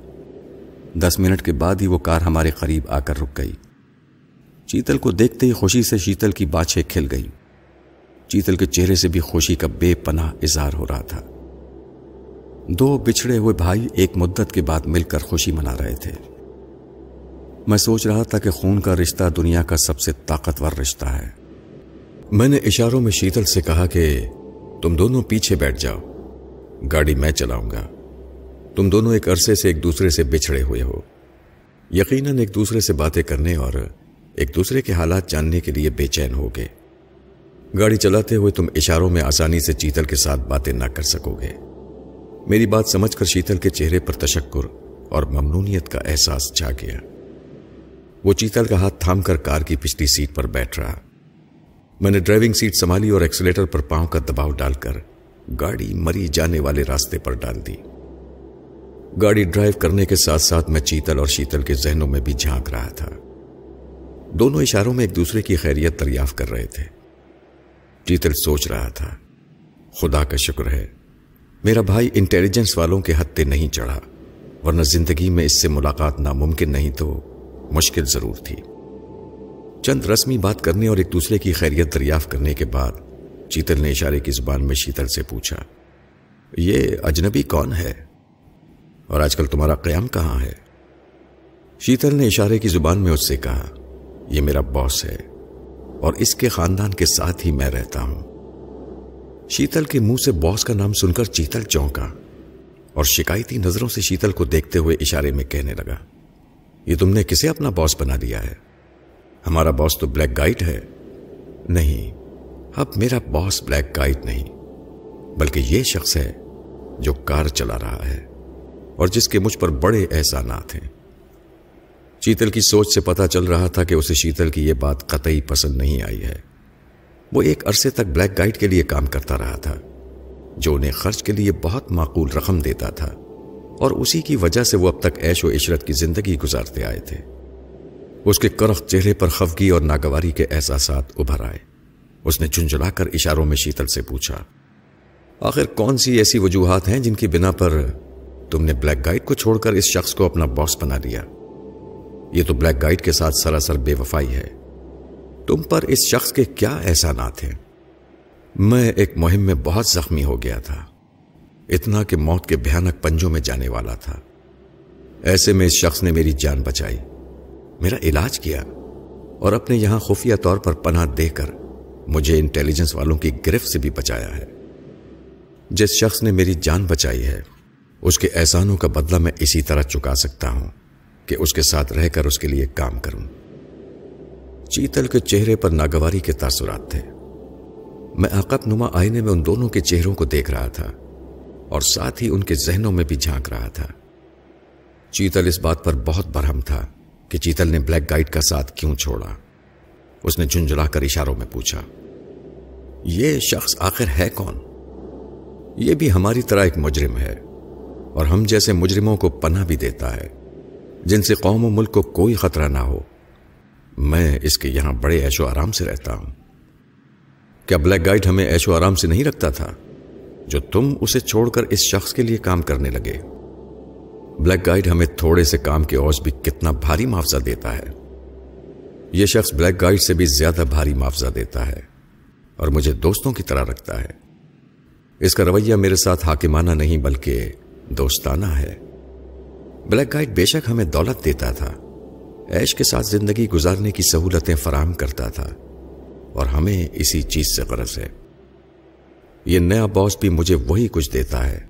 دس منٹ کے بعد ہی وہ کار ہمارے قریب آ کر رک گئی۔ چیتل کو دیکھتے ہی خوشی سے شیتل کی باچھیں کھل گئی چیتل کے چہرے سے بھی خوشی کا بے پناہ اظہار ہو رہا تھا۔ دو بچھڑے ہوئے بھائی ایک مدت کے بعد مل کر خوشی منا رہے تھے۔ میں سوچ رہا تھا کہ خون کا رشتہ دنیا کا سب سے طاقتور رشتہ ہے۔ میں نے اشاروں میں شیتل سے کہا کہ تم دونوں پیچھے بیٹھ جاؤ۔ گاڑی میں چلاؤں گا۔ تم دونوں ایک عرصے سے ایک دوسرے سے بچھڑے ہوئے ہو۔ یقیناً ایک دوسرے سے باتیں کرنے اور ایک دوسرے کے حالات جاننے کے لیے بے چین ہو گے گاڑی چلاتے ہوئے تم اشاروں میں آسانی سے چیتل کے ساتھ باتیں نہ کر سکو گے۔ میری بات سمجھ کر شیتل کے چہرے پر تشکر اور ممنونیت کا احساس جا گیا۔ وہ چیتل کا ہاتھ تھام کر کار کی پچھلی سیٹ پر بیٹھ رہا۔ میں نے ڈرائیونگ سیٹ سنبھالی اور ایکسیلیٹر پر پاؤں کا دباؤ ڈال کر گاڑی مری جانے والے راستے پر ڈال دی۔ گاڑی ڈرائیو کرنے کے ساتھ ساتھ میں چیتل اور شیتل کے ذہنوں میں بھی جھانک رہا تھا۔ دونوں اشاروں میں ایک دوسرے کی خیریت دریافت کر رہے تھے۔ چیتل سوچ رہا تھا۔ خدا کا شکر ہے، میرا بھائی انٹیلیجنس والوں کے ہتھے نہیں چڑھا، ورنہ زندگی میں اس سے ملاقات ناممکن نہیں تو مشکل ضرور تھی۔ چند رسمی بات کرنے اور ایک دوسرے کی خیریت دریافت کرنے کے بعد چیتل نے اشارے کی زبان میں شیتل سے پوچھا، یہ اجنبی کون ہے؟ اور آج کل تمہارا قیام کہاں ہے؟ شیتل نے اشارے کی زبان میں اس سے کہا یہ میرا باس ہے اور اس کے خاندان کے ساتھ ہی میں رہتا ہوں۔ شیتل کے منہ سے باس کا نام سن کر چیتل چونکا اور شکایتی نظروں سے شیتل کو دیکھتے ہوئے اشارے میں کہنے لگا، یہ تم نے کسے اپنا باس بنا دیا ہے؟ ہمارا باس تو بلیک گائٹ ہے۔ نہیں، اب میرا باس بلیک گائٹ نہیں، بلکہ یہ شخص ہے جو کار چلا رہا ہے اور جس کے مجھ پر بڑے احسانات ہیں۔ چیتل کی سوچ سے پتا چل رہا تھا کہ اسے شیتل کی یہ بات قطعی پسند نہیں آئی ہے۔ وہ ایک عرصے تک بلیک گائٹ کے لیے کام کرتا رہا تھا، جو انہیں خرچ کے لیے بہت معقول رقم دیتا تھا، اور اسی کی وجہ سے وہ اب تک ایش و عشرت کی زندگی گزارتے آئے تھے۔ اس کے کرخ چہرے پر خفگی اور ناگواری کے احساسات ابھر آئے۔ اس نے چنجلا کر اشاروں میں شیتل سے پوچھا، آخر کون سی ایسی وجوہات ہیں جن کی بنا پر تم نے بلیک گائٹ کو چھوڑ کر اس شخص کو اپنا باس بنا دیا یہ تو بلیک گائٹ کے ساتھ سراسر بے وفائی ہے۔ تم پر اس شخص کے کیا احسانات ہیں؟ میں ایک مہم میں بہت زخمی ہو گیا تھا۔ اتنا کہ موت کے بھیانک پنجوں میں جانے والا تھا۔ ایسے میں اس شخص نے میری جان بچائی۔ میرا علاج کیا۔ اور اپنے یہاں خفیہ طور پر پناہ دے کر مجھے انٹیلیجنس والوں کی گرفت سے بھی بچایا ہے۔ جس شخص نے میری جان بچائی ہے، اس کے احسانوں کا بدلہ میں اسی طرح چکا سکتا ہوں۔ کہ اس کے ساتھ رہ کر اس کے لیے کام کروں۔ چیتل کے چہرے پر ناگواری کے تاثرات تھے۔ میں عقب نما آئینے میں ان دونوں کے چہروں کو دیکھ رہا تھا اور ساتھ ہی ان کے ذہنوں میں بھی جھانک رہا تھا۔ چیتل اس بات پر بہت برہم تھا کہ چیتل نے بلیک گائٹ کا ساتھ کیوں چھوڑا۔ اس نے جھنجلا کر اشاروں میں پوچھا، یہ شخص آخر ہے کون؟ یہ بھی ہماری طرح ایک مجرم ہے اور ہم جیسے مجرموں کو پناہ بھی دیتا ہے۔ جن سے قوم و ملک کو کوئی خطرہ نہ ہو۔ میں اس کے یہاں بڑے ایشو آرام سے رہتا ہوں۔ کیا بلیک گائٹ ہمیں ایشو آرام سے نہیں رکھتا تھا؟ جو تم اسے چھوڑ کر اس شخص کے لیے کام کرنے لگے۔ بلیک گائٹ ہمیں تھوڑے سے کام کے عوض بھی کتنا بھاری معاوضہ دیتا ہے۔ یہ شخص بلیک گائٹ سے بھی زیادہ بھاری معاوضہ دیتا ہے اور مجھے دوستوں کی طرح رکھتا ہے۔ اس کا رویہ میرے ساتھ حاکمانہ نہیں بلکہ دوستانہ ہے۔ بلیک گائٹ بے شک ہمیں دولت دیتا تھا۔ ایش کے ساتھ زندگی گزارنے کی سہولتیں فراہم کرتا تھا اور ہمیں اسی چیز سے غرض ہے۔ یہ نیا باس بھی مجھے وہی کچھ دیتا ہے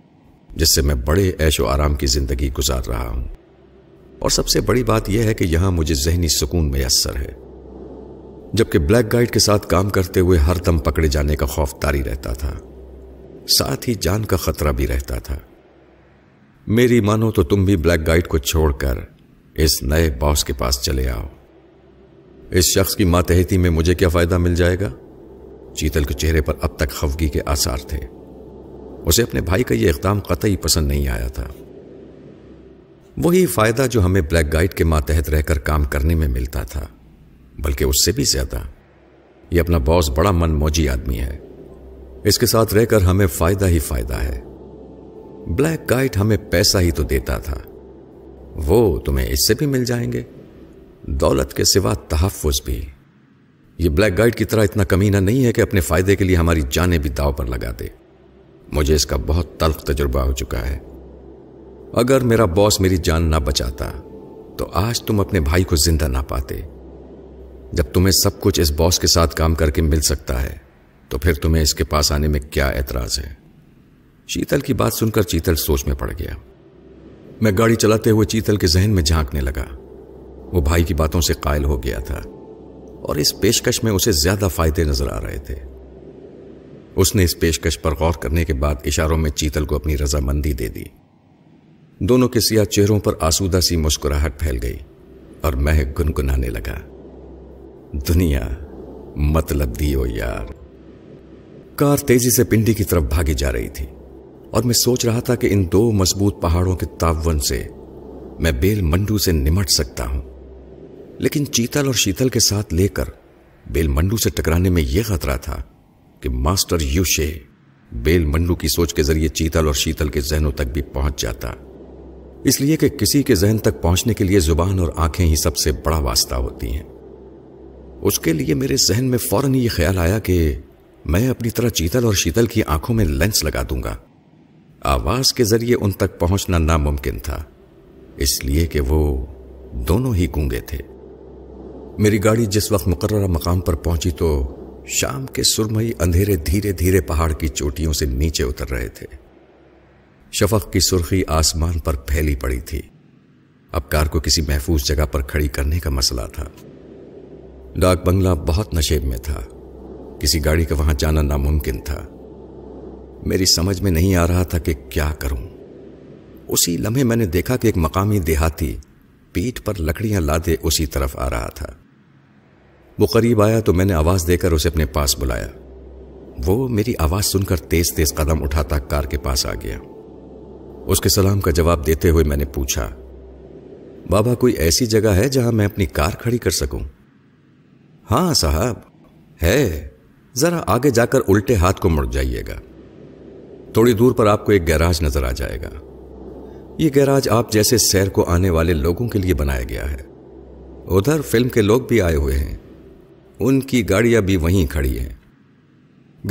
جس سے میں بڑے ایش و آرام کی زندگی گزار رہا ہوں۔ اور سب سے بڑی بات یہ ہے کہ یہاں مجھے ذہنی سکون میسر ہے۔ جبکہ بلیک گائٹ کے ساتھ کام کرتے ہوئے ہر دم پکڑے جانے کا خوف تاری رہتا تھا۔ ساتھ ہی جان کا خطرہ بھی رہتا تھا۔ میری مانو تو تم بھی بلیک گائٹ کو چھوڑ کر اس نئے باس کے پاس چلے آؤ۔ اس شخص کی ماتحتی میں مجھے کیا فائدہ مل جائے گا؟ چیتل کے چہرے پر اب تک خفگی کے آثار تھے۔ اسے اپنے بھائی کا یہ اقدام قطعی پسند نہیں آیا تھا۔ وہی فائدہ جو ہمیں بلیک گائیڈ کے ماتحت رہ کر کام کرنے میں ملتا تھا، بلکہ اس سے بھی زیادہ۔ یہ اپنا باس بڑا من موجی آدمی ہے۔ اس کے ساتھ رہ کر ہمیں فائدہ ہی فائدہ ہے۔ بلیک گائٹ ہمیں پیسہ ہی تو دیتا تھا۔ وہ تمہیں اس سے بھی مل جائیں گے۔ دولت کے سوا تحفظ بھی۔ یہ بلیک گائٹ کی طرح اتنا کمینہ نہیں ہے کہ اپنے فائدے کے لیے ہماری جانیں بھی داؤ پر لگا دے۔ مجھے اس کا بہت تلخ تجربہ ہو چکا ہے۔ اگر میرا باس میری جان نہ بچاتا، تو آج تم اپنے بھائی کو زندہ نہ پاتے۔ جب تمہیں سب کچھ اس باس کے ساتھ کام کر کے مل سکتا ہے، تو پھر تمہیں اس کے پاس آنے میں کیا اعتراض ہے؟ چیتل کی بات سن کر چیتل سوچ میں پڑ گیا۔ میں گاڑی چلاتے ہوئے چیتل کے ذہن میں جھانکنے لگا۔ وہ بھائی کی باتوں سے قائل ہو گیا تھا اور اس پیشکش میں اسے زیادہ فائدے نظر آ رہے تھے۔ اس نے اس پیشکش پر غور کرنے کے بعد اشاروں میں چیتل کو اپنی رضامندی دے دی۔ دونوں کے سیاہ چہروں پر آسودہ سی مسکراہٹ پھیل گئی اور میں گنگنانے لگا۔ دنیا مطلب دیو یار۔ کار تیزی سے پنڈی کی طرف بھاگی جا رہی تھی۔ اور میں سوچ رہا تھا کہ ان دو مضبوط پہاڑوں کے تعاون سے میں بیل منڈو سے نمٹ سکتا ہوں۔ لیکن چیتل اور شیتل کے ساتھ لے کر بیل منڈو سے ٹکرانے میں یہ خطرہ تھا کہ ماسٹر یوشے بیل منڈو کی سوچ کے ذریعے چیتل اور شیتل کے ذہنوں تک بھی پہنچ جاتا۔ اس لیے کہ کسی کے ذہن تک پہنچنے کے لیے زبان اور آنکھیں ہی سب سے بڑا واسطہ ہوتی ہیں۔ اس کے لیے میرے ذہن میں فوراً یہ خیال آیا کہ میں اپنی طرح چیتل اور شیتل کی آنکھوں میں لینس لگا دوں گا۔ آواز کے ذریعے ان تک پہنچنا ناممکن تھا، اس لیے کہ وہ دونوں ہی گونگے تھے۔ میری گاڑی جس وقت مقررہ مقام پر پہنچی تو شام کے سرمئی اندھیرے دھیرے دھیرے پہاڑ کی چوٹیوں سے نیچے اتر رہے تھے۔ شفق کی سرخی آسمان پر پھیلی پڑی تھی۔ اب کار کو کسی محفوظ جگہ پر کھڑی کرنے کا مسئلہ تھا۔ ڈاک بنگلہ بہت نشیب میں تھا۔ کسی گاڑی کا وہاں جانا ناممکن تھا۔ میری سمجھ میں نہیں آ رہا تھا کہ کیا کروں۔ اسی لمحے میں نے دیکھا کہ ایک مقامی دیہاتی پیٹ پر لکڑیاں لادے اسی طرف آ رہا تھا۔ وہ قریب آیا تو میں نے آواز دے کر اسے اپنے پاس بلایا۔ وہ میری آواز سن کر تیز تیز قدم اٹھاتا کار کے پاس آ گیا۔ اس کے سلام کا جواب دیتے ہوئے میں نے پوچھا، بابا، کوئی ایسی جگہ ہے جہاں میں اپنی کار کھڑی کر سکوں؟ ہاں صاحب، ہے۔ ذرا آگے جا کر الٹے ہاتھ کو مڑ جائیے گا۔ تھوڑی دور پر آپ کو ایک گیراج نظر آ جائے گا۔ یہ گیراج آپ جیسے سیر کو آنے والے لوگوں کے لیے بنایا گیا ہے۔ ادھر فلم کے لوگ بھی آئے ہوئے ہیں۔ ان کی گاڑیاں بھی وہیں کھڑی ہیں۔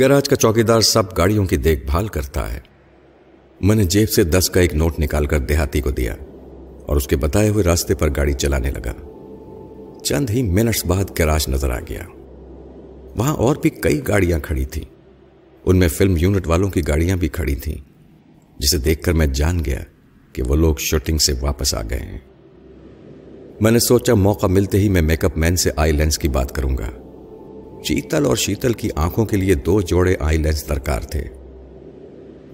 گیراج کا چوکیدار سب گاڑیوں کی دیکھ بھال کرتا ہے۔ میں نے جیب سے دس کا ایک نوٹ نکال کر دیہاتی کو دیا اور اس کے بتائے ہوئے راستے پر گاڑی چلانے لگا۔ چند ہی منٹس بعد گیراج نظر آ گیا۔ وہاں اور بھی کئی گاڑیاں کھڑی تھیں۔ ان میں فلم یونٹ والوں کی گاڑیاں بھی کھڑی تھیں، جسے دیکھ کر میں جان گیا کہ وہ لوگ شوٹنگ سے واپس آ گئے ہیں۔ میں نے سوچا موقع ملتے ہی میں میک اپ مین سے آئی لینس کی بات کروں گا۔ چیتل اور شیتل کی آنکھوں کے لیے دو جوڑے آئی لینس درکار تھے،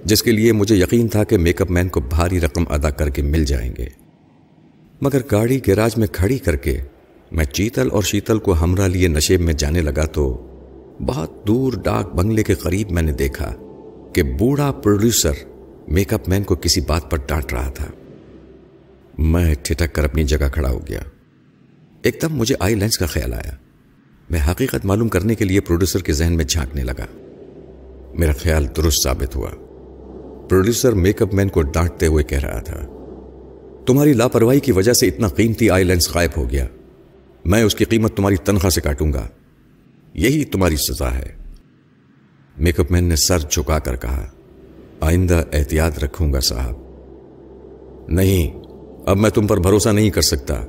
جس کے لیے مجھے یقین تھا کہ میک اپ مین کو بھاری رقم ادا کر کے مل جائیں گے۔ مگر گاڑی گیراج میں کھڑی کر کے میں چیتل اور شیتل کو ہمراہ لیے نشیب میں جانے لگا تو بہت دور ڈاک بنگلے کے قریب میں نے دیکھا کہ بوڑھا پروڈیوسر میک اپ مین کو کسی بات پر ڈانٹ رہا تھا۔ میں ٹھٹک کر اپنی جگہ کھڑا ہو گیا۔ ایک دم مجھے آئی لینس کا خیال آیا۔ میں حقیقت معلوم کرنے کے لیے پروڈیوسر کے ذہن میں جھانکنے لگا۔ میرا خیال درست ثابت ہوا۔ پروڈیوسر میک اپ مین کو ڈانٹتے ہوئے کہہ رہا تھا، تمہاری لاپرواہی کی وجہ سے اتنا قیمتی آئی لینس غائب ہو گیا۔ میں اس کی قیمت تمہاری تنخواہ سے کاٹوں گا۔ یہی تمہاری سزا ہے۔ میک اپ مین نے سر جھکا کر کہا، آئندہ احتیاط رکھوں گا صاحب۔ نہیں، اب میں تم پر بھروسہ نہیں کر سکتا۔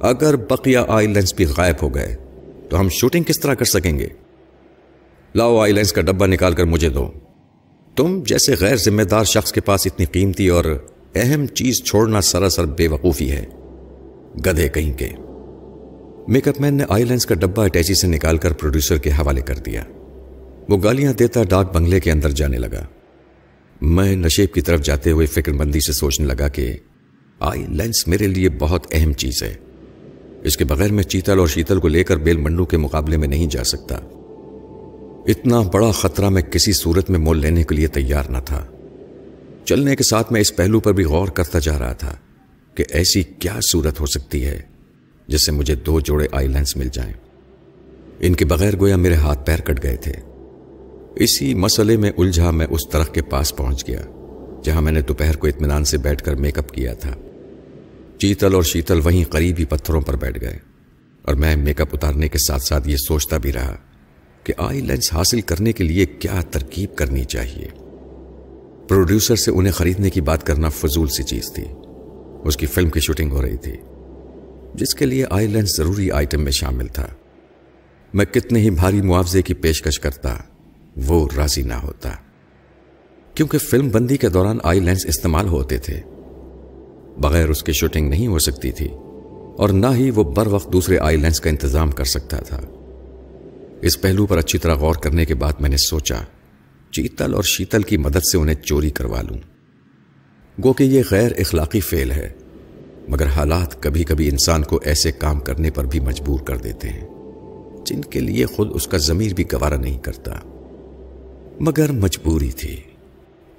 اگر بقیہ آئی لینس بھی غائب ہو گئے، تو ہم شوٹنگ کس طرح کر سکیں گے؟ لاؤ آئی لینس کا ڈبہ نکال کر مجھے دو۔ تم جیسے غیر ذمہ دار شخص کے پاس اتنی قیمتی اور اہم چیز چھوڑنا سراسر بے وقوفی ہے۔ گدھے کہیں کے۔ میک اپ مین نے آئی لینس کا ڈبہ اٹیچی سے نکال کر پروڈیوسر کے حوالے کر دیا۔ وہ گالیاں دیتا ڈاک بنگلے کے اندر جانے لگا۔ میں نشیب کی طرف جاتے ہوئے فکر مندی سے سوچنے لگا کہ آئی لینس میرے لیے بہت اہم چیز ہے۔ اس کے بغیر میں چیتل اور شیتل کو لے کر بیل منڈو کے مقابلے میں نہیں جا سکتا۔ اتنا بڑا خطرہ میں کسی صورت میں مول لینے کے لیے تیار نہ تھا۔ چلنے کے ساتھ میں اس پہلو پر بھی غور کرتا جا رہا تھا کہ ایسی کیا صورت ہو سکتی ہے۔ جس سے مجھے دو جوڑے آئی لینس مل جائیں۔ ان کے بغیر گویا میرے ہاتھ پیر کٹ گئے تھے۔ اسی مسئلے میں الجھا میں اس درخت کے پاس پہنچ گیا، جہاں میں نے دوپہر کو اطمینان سے بیٹھ کر میک اپ کیا تھا۔ چیتل اور شیتل وہیں قریبی پتھروں پر بیٹھ گئے، اور میں میک اپ اتارنے کے ساتھ ساتھ یہ سوچتا بھی رہا کہ آئی لینس حاصل کرنے کے لیے کیا ترکیب کرنی چاہیے۔ پروڈیوسر سے انہیں خریدنے کی بات کرنا فضول سی چیز تھی۔ اس کی فلم کی شوٹنگ ہو رہی تھی۔ جس کے لیے آئی لینس ضروری آئٹم میں شامل تھا۔ میں کتنے ہی بھاری معاوضے کی پیشکش کرتا، وہ راضی نہ ہوتا۔ کیونکہ فلم بندی کے دوران آئی لینس استعمال ہوتے تھے۔ بغیر اس کی شوٹنگ نہیں ہو سکتی تھی، اور نہ ہی وہ بر وقت دوسرے آئی لینس کا انتظام کر سکتا تھا۔ اس پہلو پر اچھی طرح غور کرنے کے بعد میں نے سوچا، چیتل اور شیتل کی مدد سے انہیں چوری کروا لوں۔ گو کہ یہ غیر اخلاقی فیل ہے۔ مگر حالات کبھی کبھی انسان کو ایسے کام کرنے پر بھی مجبور کر دیتے ہیں، جن کے لیے خود اس کا ضمیر بھی گوارا نہیں کرتا۔ مگر مجبوری تھی۔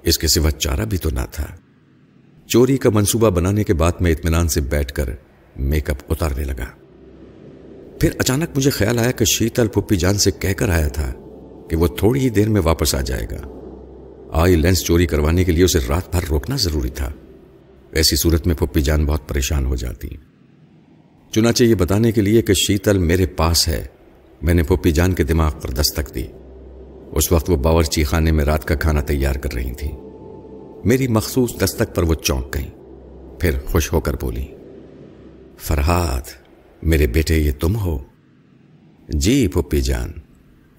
اس کے سوا چارہ بھی تو نہ تھا۔ چوری کا منصوبہ بنانے کے بعد میں اطمینان سے بیٹھ کر میک اپ اتارنے لگا۔ پھر اچانک مجھے خیال آیا کہ شیتل پپی جان سے کہہ کر آیا تھا کہ وہ تھوڑی ہی دیر میں واپس آ جائے گا۔ آئی لینس چوری کروانے کے لیے اسے رات بھر روکنا ضروری تھا۔ ایسی صورت میں پپی جان بہت پریشان ہو جاتی چنانچہ یہ بتانے کے لیے کہ شیتل میرے پاس ہے۔ میں نے پپی جان کے دماغ پر دستک دی۔ اس وقت وہ باورچی خانے میں رات کا کھانا تیار کر رہی تھی میری مخصوص دستک پر وہ چونک گئی پھر خوش ہو کر بولی فرحاد میرے بیٹے یہ تم ہو۔ جی پپی جان،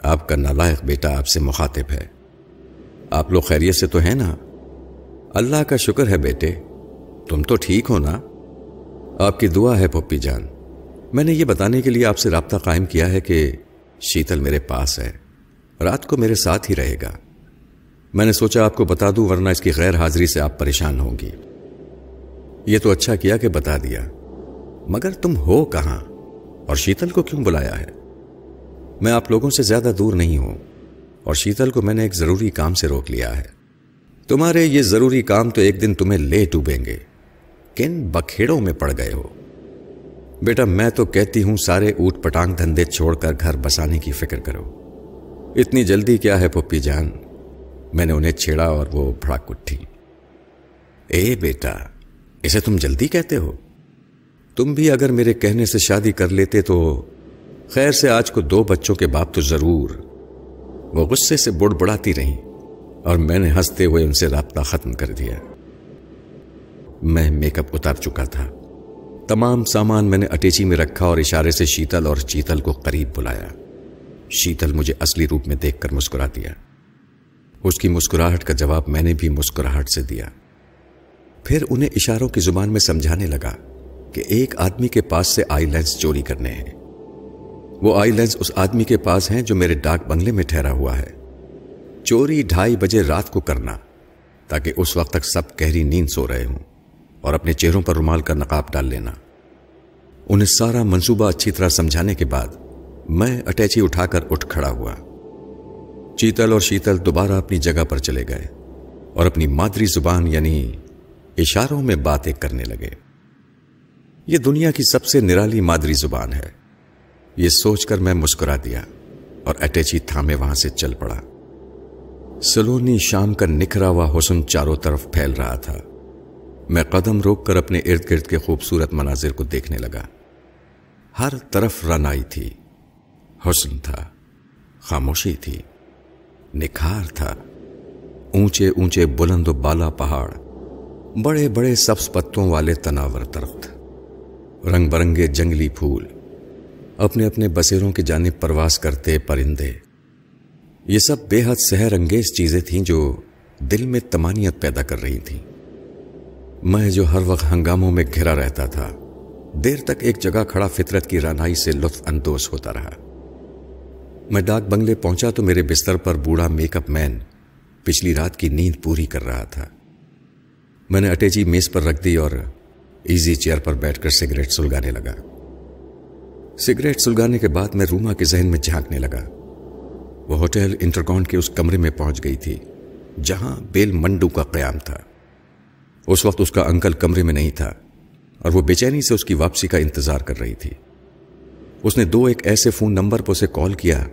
آپ کا نالائق بیٹا آپ سے مخاطب ہے۔ آپ لوگ خیریت سے تو ہیں نا؟ اللہ کا شکر ہے بیٹے۔ تم تو ٹھیک ہو نا؟ آپ کی دعا ہے پپی جان۔ میں نے یہ بتانے کے لیے آپ سے رابطہ قائم کیا ہے کہ شیتل میرے پاس ہے۔ رات کو میرے ساتھ ہی رہے گا۔ میں نے سوچا آپ کو بتا دوں ورنہ اس کی غیر حاضری سے آپ پریشان ہوں گی۔ یہ تو اچھا کیا کہ بتا دیا۔ مگر تم ہو کہاں؟ اور شیتل کو کیوں بلایا ہے؟ میں آپ لوگوں سے زیادہ دور نہیں ہوں۔ اور شیتل کو میں نے ایک ضروری کام سے روک لیا ہے۔ تمہارے یہ ضروری کام تو ایک دن تمہیں لے ڈوبیں گے۔ کن بکھیڑوں میں پڑ گئے ہو؟ بیٹا، میں تو کہتی ہوں سارے اوٹ پٹانگ دھندے چھوڑ کر گھر بسانے کی فکر کرو۔ اتنی جلدی کیا ہے پپی جان؟ میں نے انہیں چھیڑا اور وہ بھڑک اٹھی۔ اے بیٹا، اسے تم جلدی کہتے ہو؟ تم بھی اگر میرے کہنے سے شادی کر لیتے تو خیر سے آج کو دو بچوں کے باپ تو ضرور۔ وہ غصے سے بڑ بڑاتی رہیں اور میں نے ہنستے ہوئے ان سے رابطہ ختم کر دیا۔ میں میک اپ اتار چکا تھا۔ تمام سامان میں نے اٹیچی میں رکھا اور اشارے سے شیتل اور چیتل کو قریب بلایا۔ شیتل مجھے اصلی روپ میں دیکھ کر مسکرا دیا۔ اس کی مسکراہٹ کا جواب میں نے بھی مسکراہٹ سے دیا۔ پھر انہیں اشاروں کی زبان میں سمجھانے لگا کہ ایک آدمی کے پاس سے آئی لینس چوری کرنے ہیں۔ وہ آئی لینس اس آدمی کے پاس ہیں جو میرے ڈاک بنگلے میں ٹھہرا ہوا ہے۔ چوری ڈھائی بجے رات کو کرنا تاکہ اس وقت تک سب گہری نیند سو رہے ہوں۔ اور اپنے چہروں پر رومال کا نقاب ڈال لینا۔ انہیں سارا منصوبہ اچھی طرح سمجھانے کے بعد میں اٹیچی اٹھا کر اٹھ کھڑا ہوا۔ چیتل اور شیتل دوبارہ اپنی جگہ پر چلے گئے اور اپنی مادری زبان یعنی اشاروں میں باتیں کرنے لگے۔ یہ دنیا کی سب سے نرالی مادری زبان ہے۔ یہ سوچ کر میں مسکرا دیا اور اٹیچی تھامے وہاں سے چل پڑا۔ سلونی شام کا نکھرا ہوا حسن چاروں طرف پھیل رہا تھا۔ میں قدم روک کر اپنے ارد گرد کے خوبصورت مناظر کو دیکھنے لگا۔ ہر طرف رنائی تھی، حسن تھا، خاموشی تھی، نکھار تھا۔ اونچے اونچے بلند و بالا پہاڑ، بڑے بڑے سبز پتوں والے تناور درخت، رنگ برنگے جنگلی پھول، اپنے اپنے بسیروں کی جانب پرواز کرتے پرندے۔ یہ سب بے حد سحر انگیز چیزیں تھیں جو دل میں تمانیت پیدا کر رہی تھیں۔ میں جو ہر وقت ہنگاموں میں گھرا رہتا تھا، دیر تک ایک جگہ کھڑا فطرت کی رانائی سے لطف اندوز ہوتا رہا۔ میں ڈاک بنگلے پہنچا تو میرے بستر پر بوڑھا میک اپ مین پچھلی رات کی نیند پوری کر رہا تھا۔ میں نے اٹیچی میز پر رکھ دی اور ایزی چیئر پر بیٹھ کر سگریٹ سلگانے لگا۔ سگریٹ سلگانے کے بعد میں روما کے ذہن میں جھانکنے لگا۔ وہ ہوٹل انٹرکاؤنٹ کے اس کمرے میں پہنچ گئی تھی، جہاں بیل منڈو کا قیام تھا۔ اس وقت اس کا انکل کمرے میں نہیں تھا اور وہ بے چینی سے اس کی واپسی کا انتظار کر رہی تھی۔ اس نے دو ایک ایسے فون نمبر پر اسے کال کیا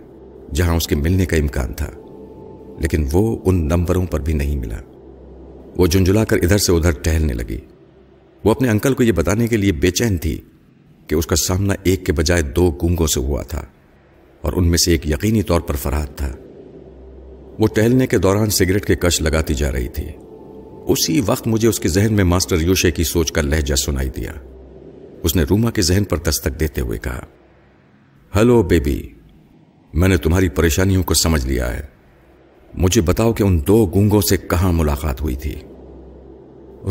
جہاں اس کے ملنے کا امکان تھا، لیکن وہ ان نمبروں پر بھی نہیں ملا۔ وہ جنجلا کر ادھر سے ادھر ٹہلنے لگی۔ وہ اپنے انکل کو یہ بتانے کے لیے بے چین تھی کہ اس کا سامنا ایک کے بجائے دو گونگوں سے ہوا تھا اور ان میں سے ایک یقینی طور پر فراد تھا۔ وہ ٹہلنے کے دوران سگریٹ کے کش لگاتی جا رہی تھی۔ اسی وقت مجھے اس کے ذہن میں ماسٹر یوشے کی سوچ کا لہجہ سنائی دیا۔ اس نے روما کے ذہن پر دستک دیتے ہوئے کہا، ہلو بیبی، میں نے تمہاری پریشانیوں کو سمجھ لیا ہے۔ مجھے بتاؤ کہ ان دو گونگوں سے کہاں ملاقات ہوئی تھی۔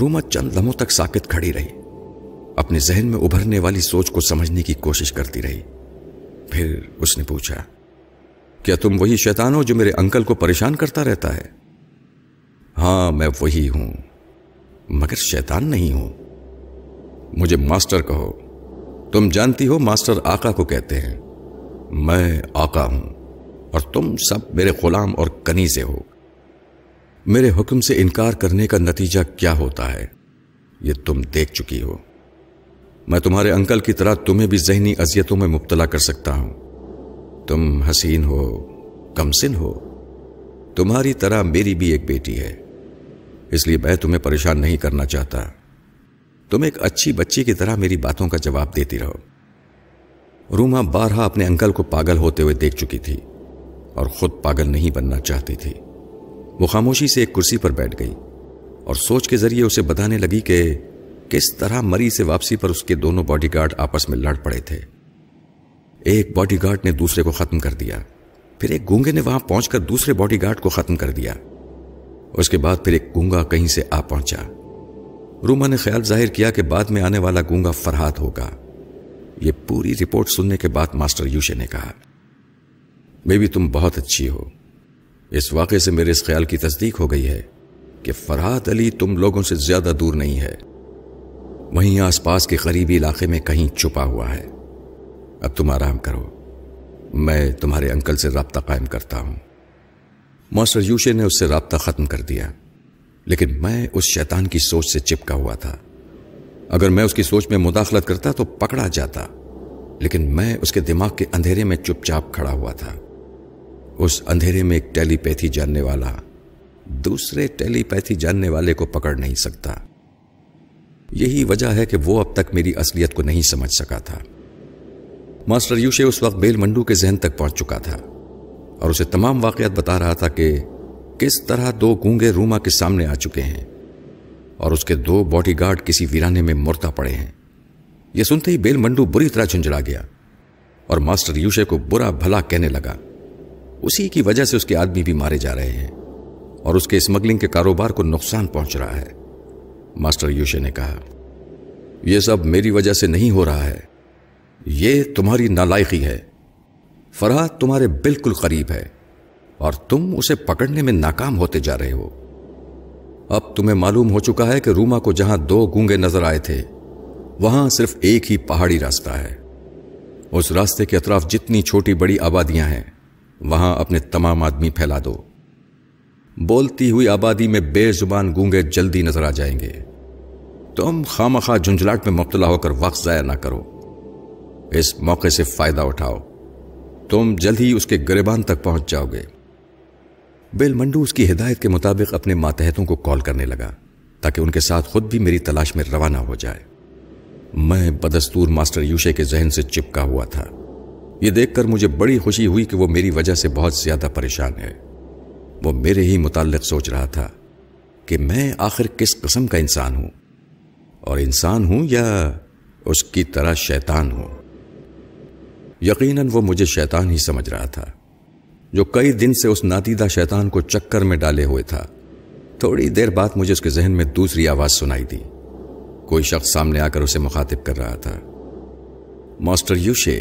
روما چند لمحوں تک ساکت کھڑی رہی۔ اپنے ذہن میں ابھرنے والی سوچ کو سمجھنے کی کوشش کرتی رہی۔ پھر اس نے پوچھا، کیا تم وہی شیطان ہو جو میرے انکل کو پریشان کرتا رہتا ہے؟ ہاں میں وہی ہوں، مگر شیطان نہیں ہوں۔ مجھے ماسٹر کہو۔ تم جانتی ہو ماسٹر آقا کو کہتے ہیں۔ میں آقا ہوں اور تم سب میرے غلام اور کنی سے ہو۔ میرے حکم سے انکار کرنے کا نتیجہ کیا ہوتا ہے؟ یہ تم دیکھ چکی ہو۔ میں تمہارے انکل کی طرح تمہیں بھی ذہنی اذیتوں میں مبتلا کر سکتا ہوں۔ تم حسین ہو کمسن ہو۔ تمہاری طرح میری بھی ایک بیٹی ہے۔ اس لیے میں تمہیں پریشان نہیں کرنا چاہتا۔ تم ایک اچھی بچی کی طرح میری باتوں کا جواب دیتی رہو۔ روما بارہا اپنے انکل کو پاگل ہوتے ہوئے دیکھ چکی تھی اور خود پاگل نہیں بننا چاہتی تھی۔ وہ خاموشی سے ایک کرسی پر بیٹھ گئی اور سوچ کے ذریعے اسے بتانے لگی کہ کس طرح مری سے واپسی پر اس کے دونوں باڈی گارڈ آپس میں لڑ پڑے تھے۔ ایک باڈی گارڈ نے دوسرے کو ختم کر دیا۔ پھر ایک گونگے نے وہاں پہنچ کر دوسرے باڈی گارڈ کو ختم کر دیا۔ اس کے بعد پھر ایک گونگا کہیں سے آ پہنچا۔ روما نے خیال ظاہر کیا کہ بعد میں آنے والا گونگا فرحات ہوگا۔ یہ پوری رپورٹ سننے کے بعد ماسٹر یوشے نے کہا بیبی تم بہت اچھی ہو۔ اس واقعے سے میرے اس خیال کی تصدیق ہو گئی ہے کہ فرحات علی تم لوگوں سے زیادہ دور نہیں ہے۔ وہیں آس پاس کے قریبی علاقے میں کہیں چھپا ہوا ہے۔ اب تم آرام کرو۔ میں تمہارے انکل سے رابطہ قائم کرتا ہوں۔ ماسٹر یوشے نے اس سے رابطہ ختم کر دیا۔ لیکن میں اس شیطان کی سوچ سے چپکا ہوا تھا۔ اگر میں اس کی سوچ میں مداخلت کرتا تو پکڑا جاتا۔ لیکن میں اس کے دماغ کے اندھیرے میں چپ چاپ کھڑا ہوا تھا۔ اس اندھیرے میں ایک ٹیلی پیتھی جاننے والا دوسرے ٹیلی پیتھی جاننے والے کو پکڑ نہیں سکتا۔ یہی وجہ ہے کہ وہ اب تک میری اصلیت کو نہیں سمجھ سکا تھا۔ ماسٹر یوشے اس وقت بیل منڈو کے ذہن تک پہنچ چکا تھا اور اسے تمام واقعات بتا رہا تھا کہ کس طرح دو گونگے روما کے سامنے آ چکے ہیں اور اس کے دو باڈی گارڈ کسی ویرانے میں مرتا پڑے ہیں۔ یہ سنتے ہی بیل منڈو بری طرح جھنجھڑا گیا اور ماسٹر یوشے کو برا بھلا کہنے لگا۔ اسی کی وجہ سے اس کے آدمی بھی مارے جا رہے ہیں اور اس کے اسمگلنگ کے کاروبار کو نقصان پہنچ رہا ہے۔ ماسٹر یوشے نے کہا، یہ سب میری وجہ سے نہیں ہو رہا ہے۔ یہ تمہاری نالائقی ہے۔ فرحت تمہارے بالکل قریب ہے اور تم اسے پکڑنے میں ناکام ہوتے جا رہے ہو۔ اب تمہیں معلوم ہو چکا ہے کہ روما کو جہاں دو گونگے نظر آئے تھے، وہاں صرف ایک ہی پہاڑی راستہ ہے۔ اس راستے کے اطراف جتنی چھوٹی بڑی آبادیاں ہیں، وہاں اپنے تمام آدمی پھیلا دو۔ بولتی ہوئی آبادی میں بے زبان گونگے جلدی نظر آ جائیں گے۔ تم خامخواہ جھنجھلاٹ میں مبتلا ہو کر وقت ضائع نہ کرو۔ اس موقع سے فائدہ اٹھاؤ۔ تم جلد ہی اس کے گریبان تک پہنچ جاؤ گے۔ بیل منڈو اس کی ہدایت کے مطابق اپنے ماتحتوں کو کال کرنے لگا تاکہ ان کے ساتھ خود بھی میری تلاش میں روانہ ہو جائے۔ میں بدستور ماسٹر یوشے کے ذہن سے چپکا ہوا تھا۔ یہ دیکھ کر مجھے بڑی خوشی ہوئی کہ وہ میری وجہ سے بہت زیادہ پریشان ہے۔ وہ میرے ہی متعلق سوچ رہا تھا کہ میں آخر کس قسم کا انسان ہوں۔ اور انسان ہوں یا اس کی طرح شیطان ہوں۔ یقیناً وہ مجھے شیطان ہی سمجھ رہا تھا، جو کئی دن سے اس نادیدہ شیطان کو چکر میں ڈالے ہوئے تھا۔ تھوڑی دیر بعد مجھے اس کے ذہن میں دوسری آواز سنائی دی۔ کوئی شخص سامنے آ کر اسے مخاطب کر رہا تھا۔ ماسٹر یوشے،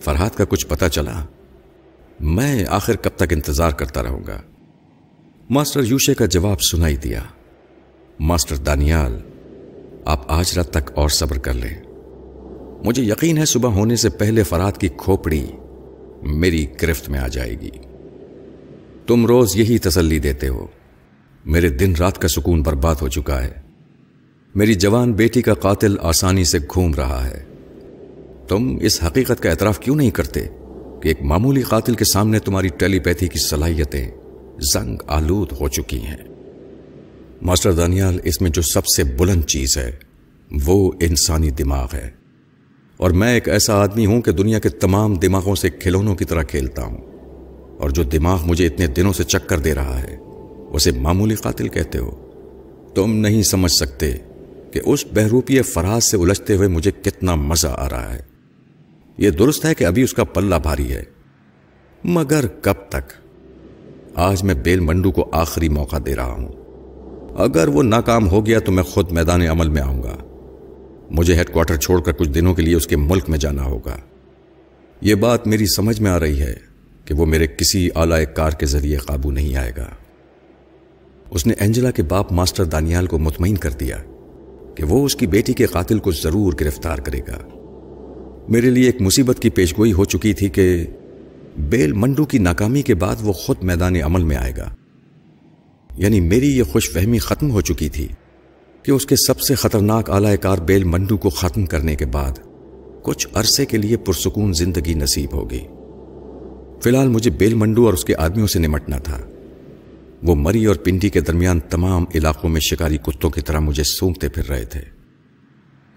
فرحات کا کچھ پتا چلا۔ میں آخر کب تک انتظار کرتا رہوں گا؟ ماسٹر یوشے کا جواب سنائی دیا۔ ماسٹر دانیال، آپ آج رات تک اور صبر کر لیں۔ مجھے یقین ہے صبح ہونے سے پہلے فراد کی کھوپڑی میری گرفت میں آ جائے گی۔ تم روز یہی تسلی دیتے ہو۔ میرے دن رات کا سکون برباد ہو چکا ہے۔ میری جوان بیٹی کا قاتل آسانی سے گھوم رہا ہے۔ تم اس حقیقت کا اعتراف کیوں نہیں کرتے کہ ایک معمولی قاتل کے سامنے تمہاری ٹیلی پیتھی کی صلاحیتیں زنگ آلود ہو چکی ہیں؟ ماسٹر دانیال، اس میں جو سب سے بلند چیز ہے وہ انسانی دماغ ہے۔ اور میں ایک ایسا آدمی ہوں کہ دنیا کے تمام دماغوں سے کھلونوں کی طرح کھیلتا ہوں۔ اور جو دماغ مجھے اتنے دنوں سے چکر دے رہا ہے، اسے معمولی قاتل کہتے ہو۔ تم نہیں سمجھ سکتے کہ اس بہروپی فراز سے الجھتے ہوئے مجھے کتنا مزہ آ رہا ہے۔ یہ درست ہے کہ ابھی اس کا پلہ بھاری ہے۔ مگر کب تک؟ آج میں بیل منڈو کو آخری موقع دے رہا ہوں۔ اگر وہ ناکام ہو گیا تو میں خود میدان عمل میں آؤں گا۔ مجھے ہیڈ کوارٹر چھوڑ کر کچھ دنوں کے لیے اس کے ملک میں جانا ہوگا۔ یہ بات میری سمجھ میں آ رہی ہے کہ وہ میرے کسی اعلی کار کے ذریعے قابو نہیں آئے گا۔ اس نے اینجلا کے باپ ماسٹر دانیال کو مطمئن کر دیا کہ وہ اس کی بیٹی کے قاتل کو ضرور گرفتار کرے گا۔ میرے لیے ایک مصیبت کی پیشگوئی ہو چکی تھی کہ بیل منڈو کی ناکامی کے بعد وہ خود میدان عمل میں آئے گا۔ یعنی میری یہ خوش فہمی ختم ہو چکی تھی۔ کہ اس کے سب سے خطرناک اعلی کار بیل منڈو کو ختم کرنے کے بعد کچھ عرصے کے لیے پرسکون زندگی نصیب ہوگی۔ فی الحال مجھے بیل منڈو اور اس کے آدمیوں سے نمٹنا تھا۔ وہ مری اور پنڈی کے درمیان تمام علاقوں میں شکاری کتوں کی طرح مجھے سونگتے پھر رہے تھے۔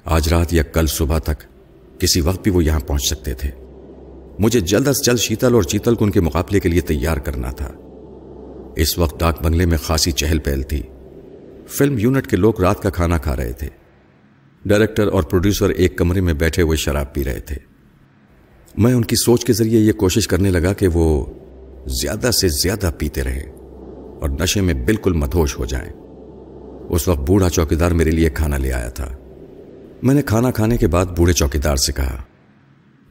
آج رات یا کل صبح تک کسی وقت بھی وہ یہاں پہنچ سکتے تھے۔ مجھے جلد از جلد شیتل اور چیتل کو ان کے مقابلے کے لیے تیار کرنا تھا۔ اس وقت ڈاک بنگلے میں خاصی چہل پہل تھی۔ فلم یونٹ کے لوگ رات کا کھانا کھا رہے تھے۔ ڈائریکٹر اور پروڈیوسر ایک کمرے میں بیٹھے ہوئے شراب پی رہے تھے۔ میں ان کی سوچ کے ذریعے یہ کوشش کرنے لگا کہ وہ زیادہ سے زیادہ پیتے رہے اور نشے میں بالکل مدھوش ہو جائیں۔ اس وقت بوڑھا چوکیدار میرے لیے کھانا لے آیا تھا۔ میں نے کھانا کھانے کے بعد بوڑھے چوکیدار سے کہا،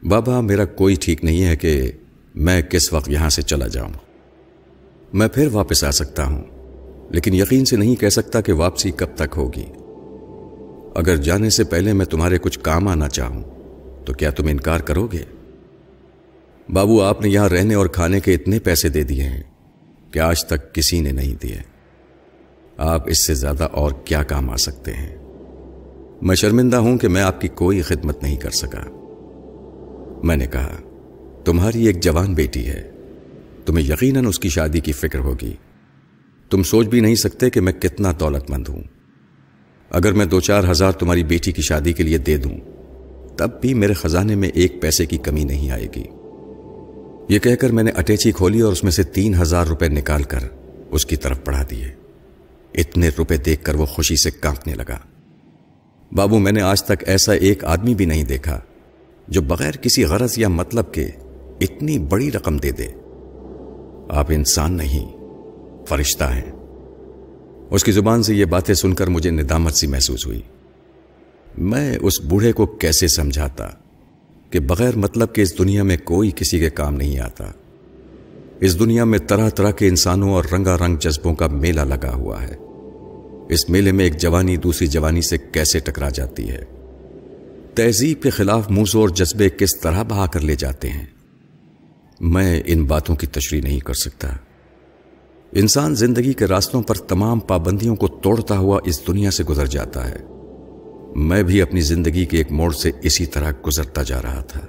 بابا، میرا کوئی ٹھیک نہیں ہے کہ میں کس وقت یہاں سے چلا جاؤں۔ میں پھر واپس آ سکتا ہوں۔ لیکن یقین سے نہیں کہہ سکتا کہ واپسی کب تک ہوگی۔ اگر جانے سے پہلے میں تمہارے کچھ کام آنا چاہوں، تو کیا تم انکار کرو گے؟ بابو، آپ نے یہاں رہنے اور کھانے کے اتنے پیسے دے دیے ہیں کہ آج تک کسی نے نہیں دیے۔ آپ اس سے زیادہ اور کیا کام آ سکتے ہیں؟ میں شرمندہ ہوں کہ میں آپ کی کوئی خدمت نہیں کر سکا۔ میں نے کہا، تمہاری ایک جوان بیٹی ہے، تمہیں یقیناً اس کی شادی کی فکر ہوگی۔ تم سوچ بھی نہیں سکتے کہ میں کتنا دولت مند ہوں۔ اگر میں دو چار ہزار تمہاری بیٹی کی شادی کے لیے دے دوں، تب بھی میرے خزانے میں ایک پیسے کی کمی نہیں آئے گی۔ یہ کہہ کر میں نے اٹیچی کھولی اور اس میں سے تین ہزار روپے نکال کر اس کی طرف پڑھا دیے۔ اتنے روپے دیکھ کر وہ خوشی سے کانپنے لگا۔ بابو، میں نے آج تک ایسا ایک آدمی بھی نہیں دیکھا جو بغیر کسی غرض یا مطلب کے اتنی بڑی رقم دے دے۔ آپ انسان نہیں۔ فرشتہ ہیں۔ اس کی زبان سے یہ باتیں سن کر مجھے ندامت سی محسوس ہوئی۔ میں اس بوڑھے کو کیسے سمجھاتا کہ بغیر مطلب کہ اس دنیا میں کوئی کسی کے کام نہیں آتا؟ اس دنیا میں طرح طرح کے انسانوں اور رنگا رنگ جذبوں کا میلہ لگا ہوا ہے۔ اس میلے میں ایک جوانی دوسری جوانی سے کیسے ٹکرا جاتی ہے؟ تہذیب کے خلاف منہ اور جذبے کس طرح بہا کر لے جاتے ہیں؟ میں ان باتوں کی تشریح نہیں کر سکتا۔ انسان زندگی کے راستوں پر تمام پابندیوں کو توڑتا ہوا اس دنیا سے گزر جاتا ہے۔ میں بھی اپنی زندگی کے ایک موڑ سے اسی طرح گزرتا جا رہا تھا۔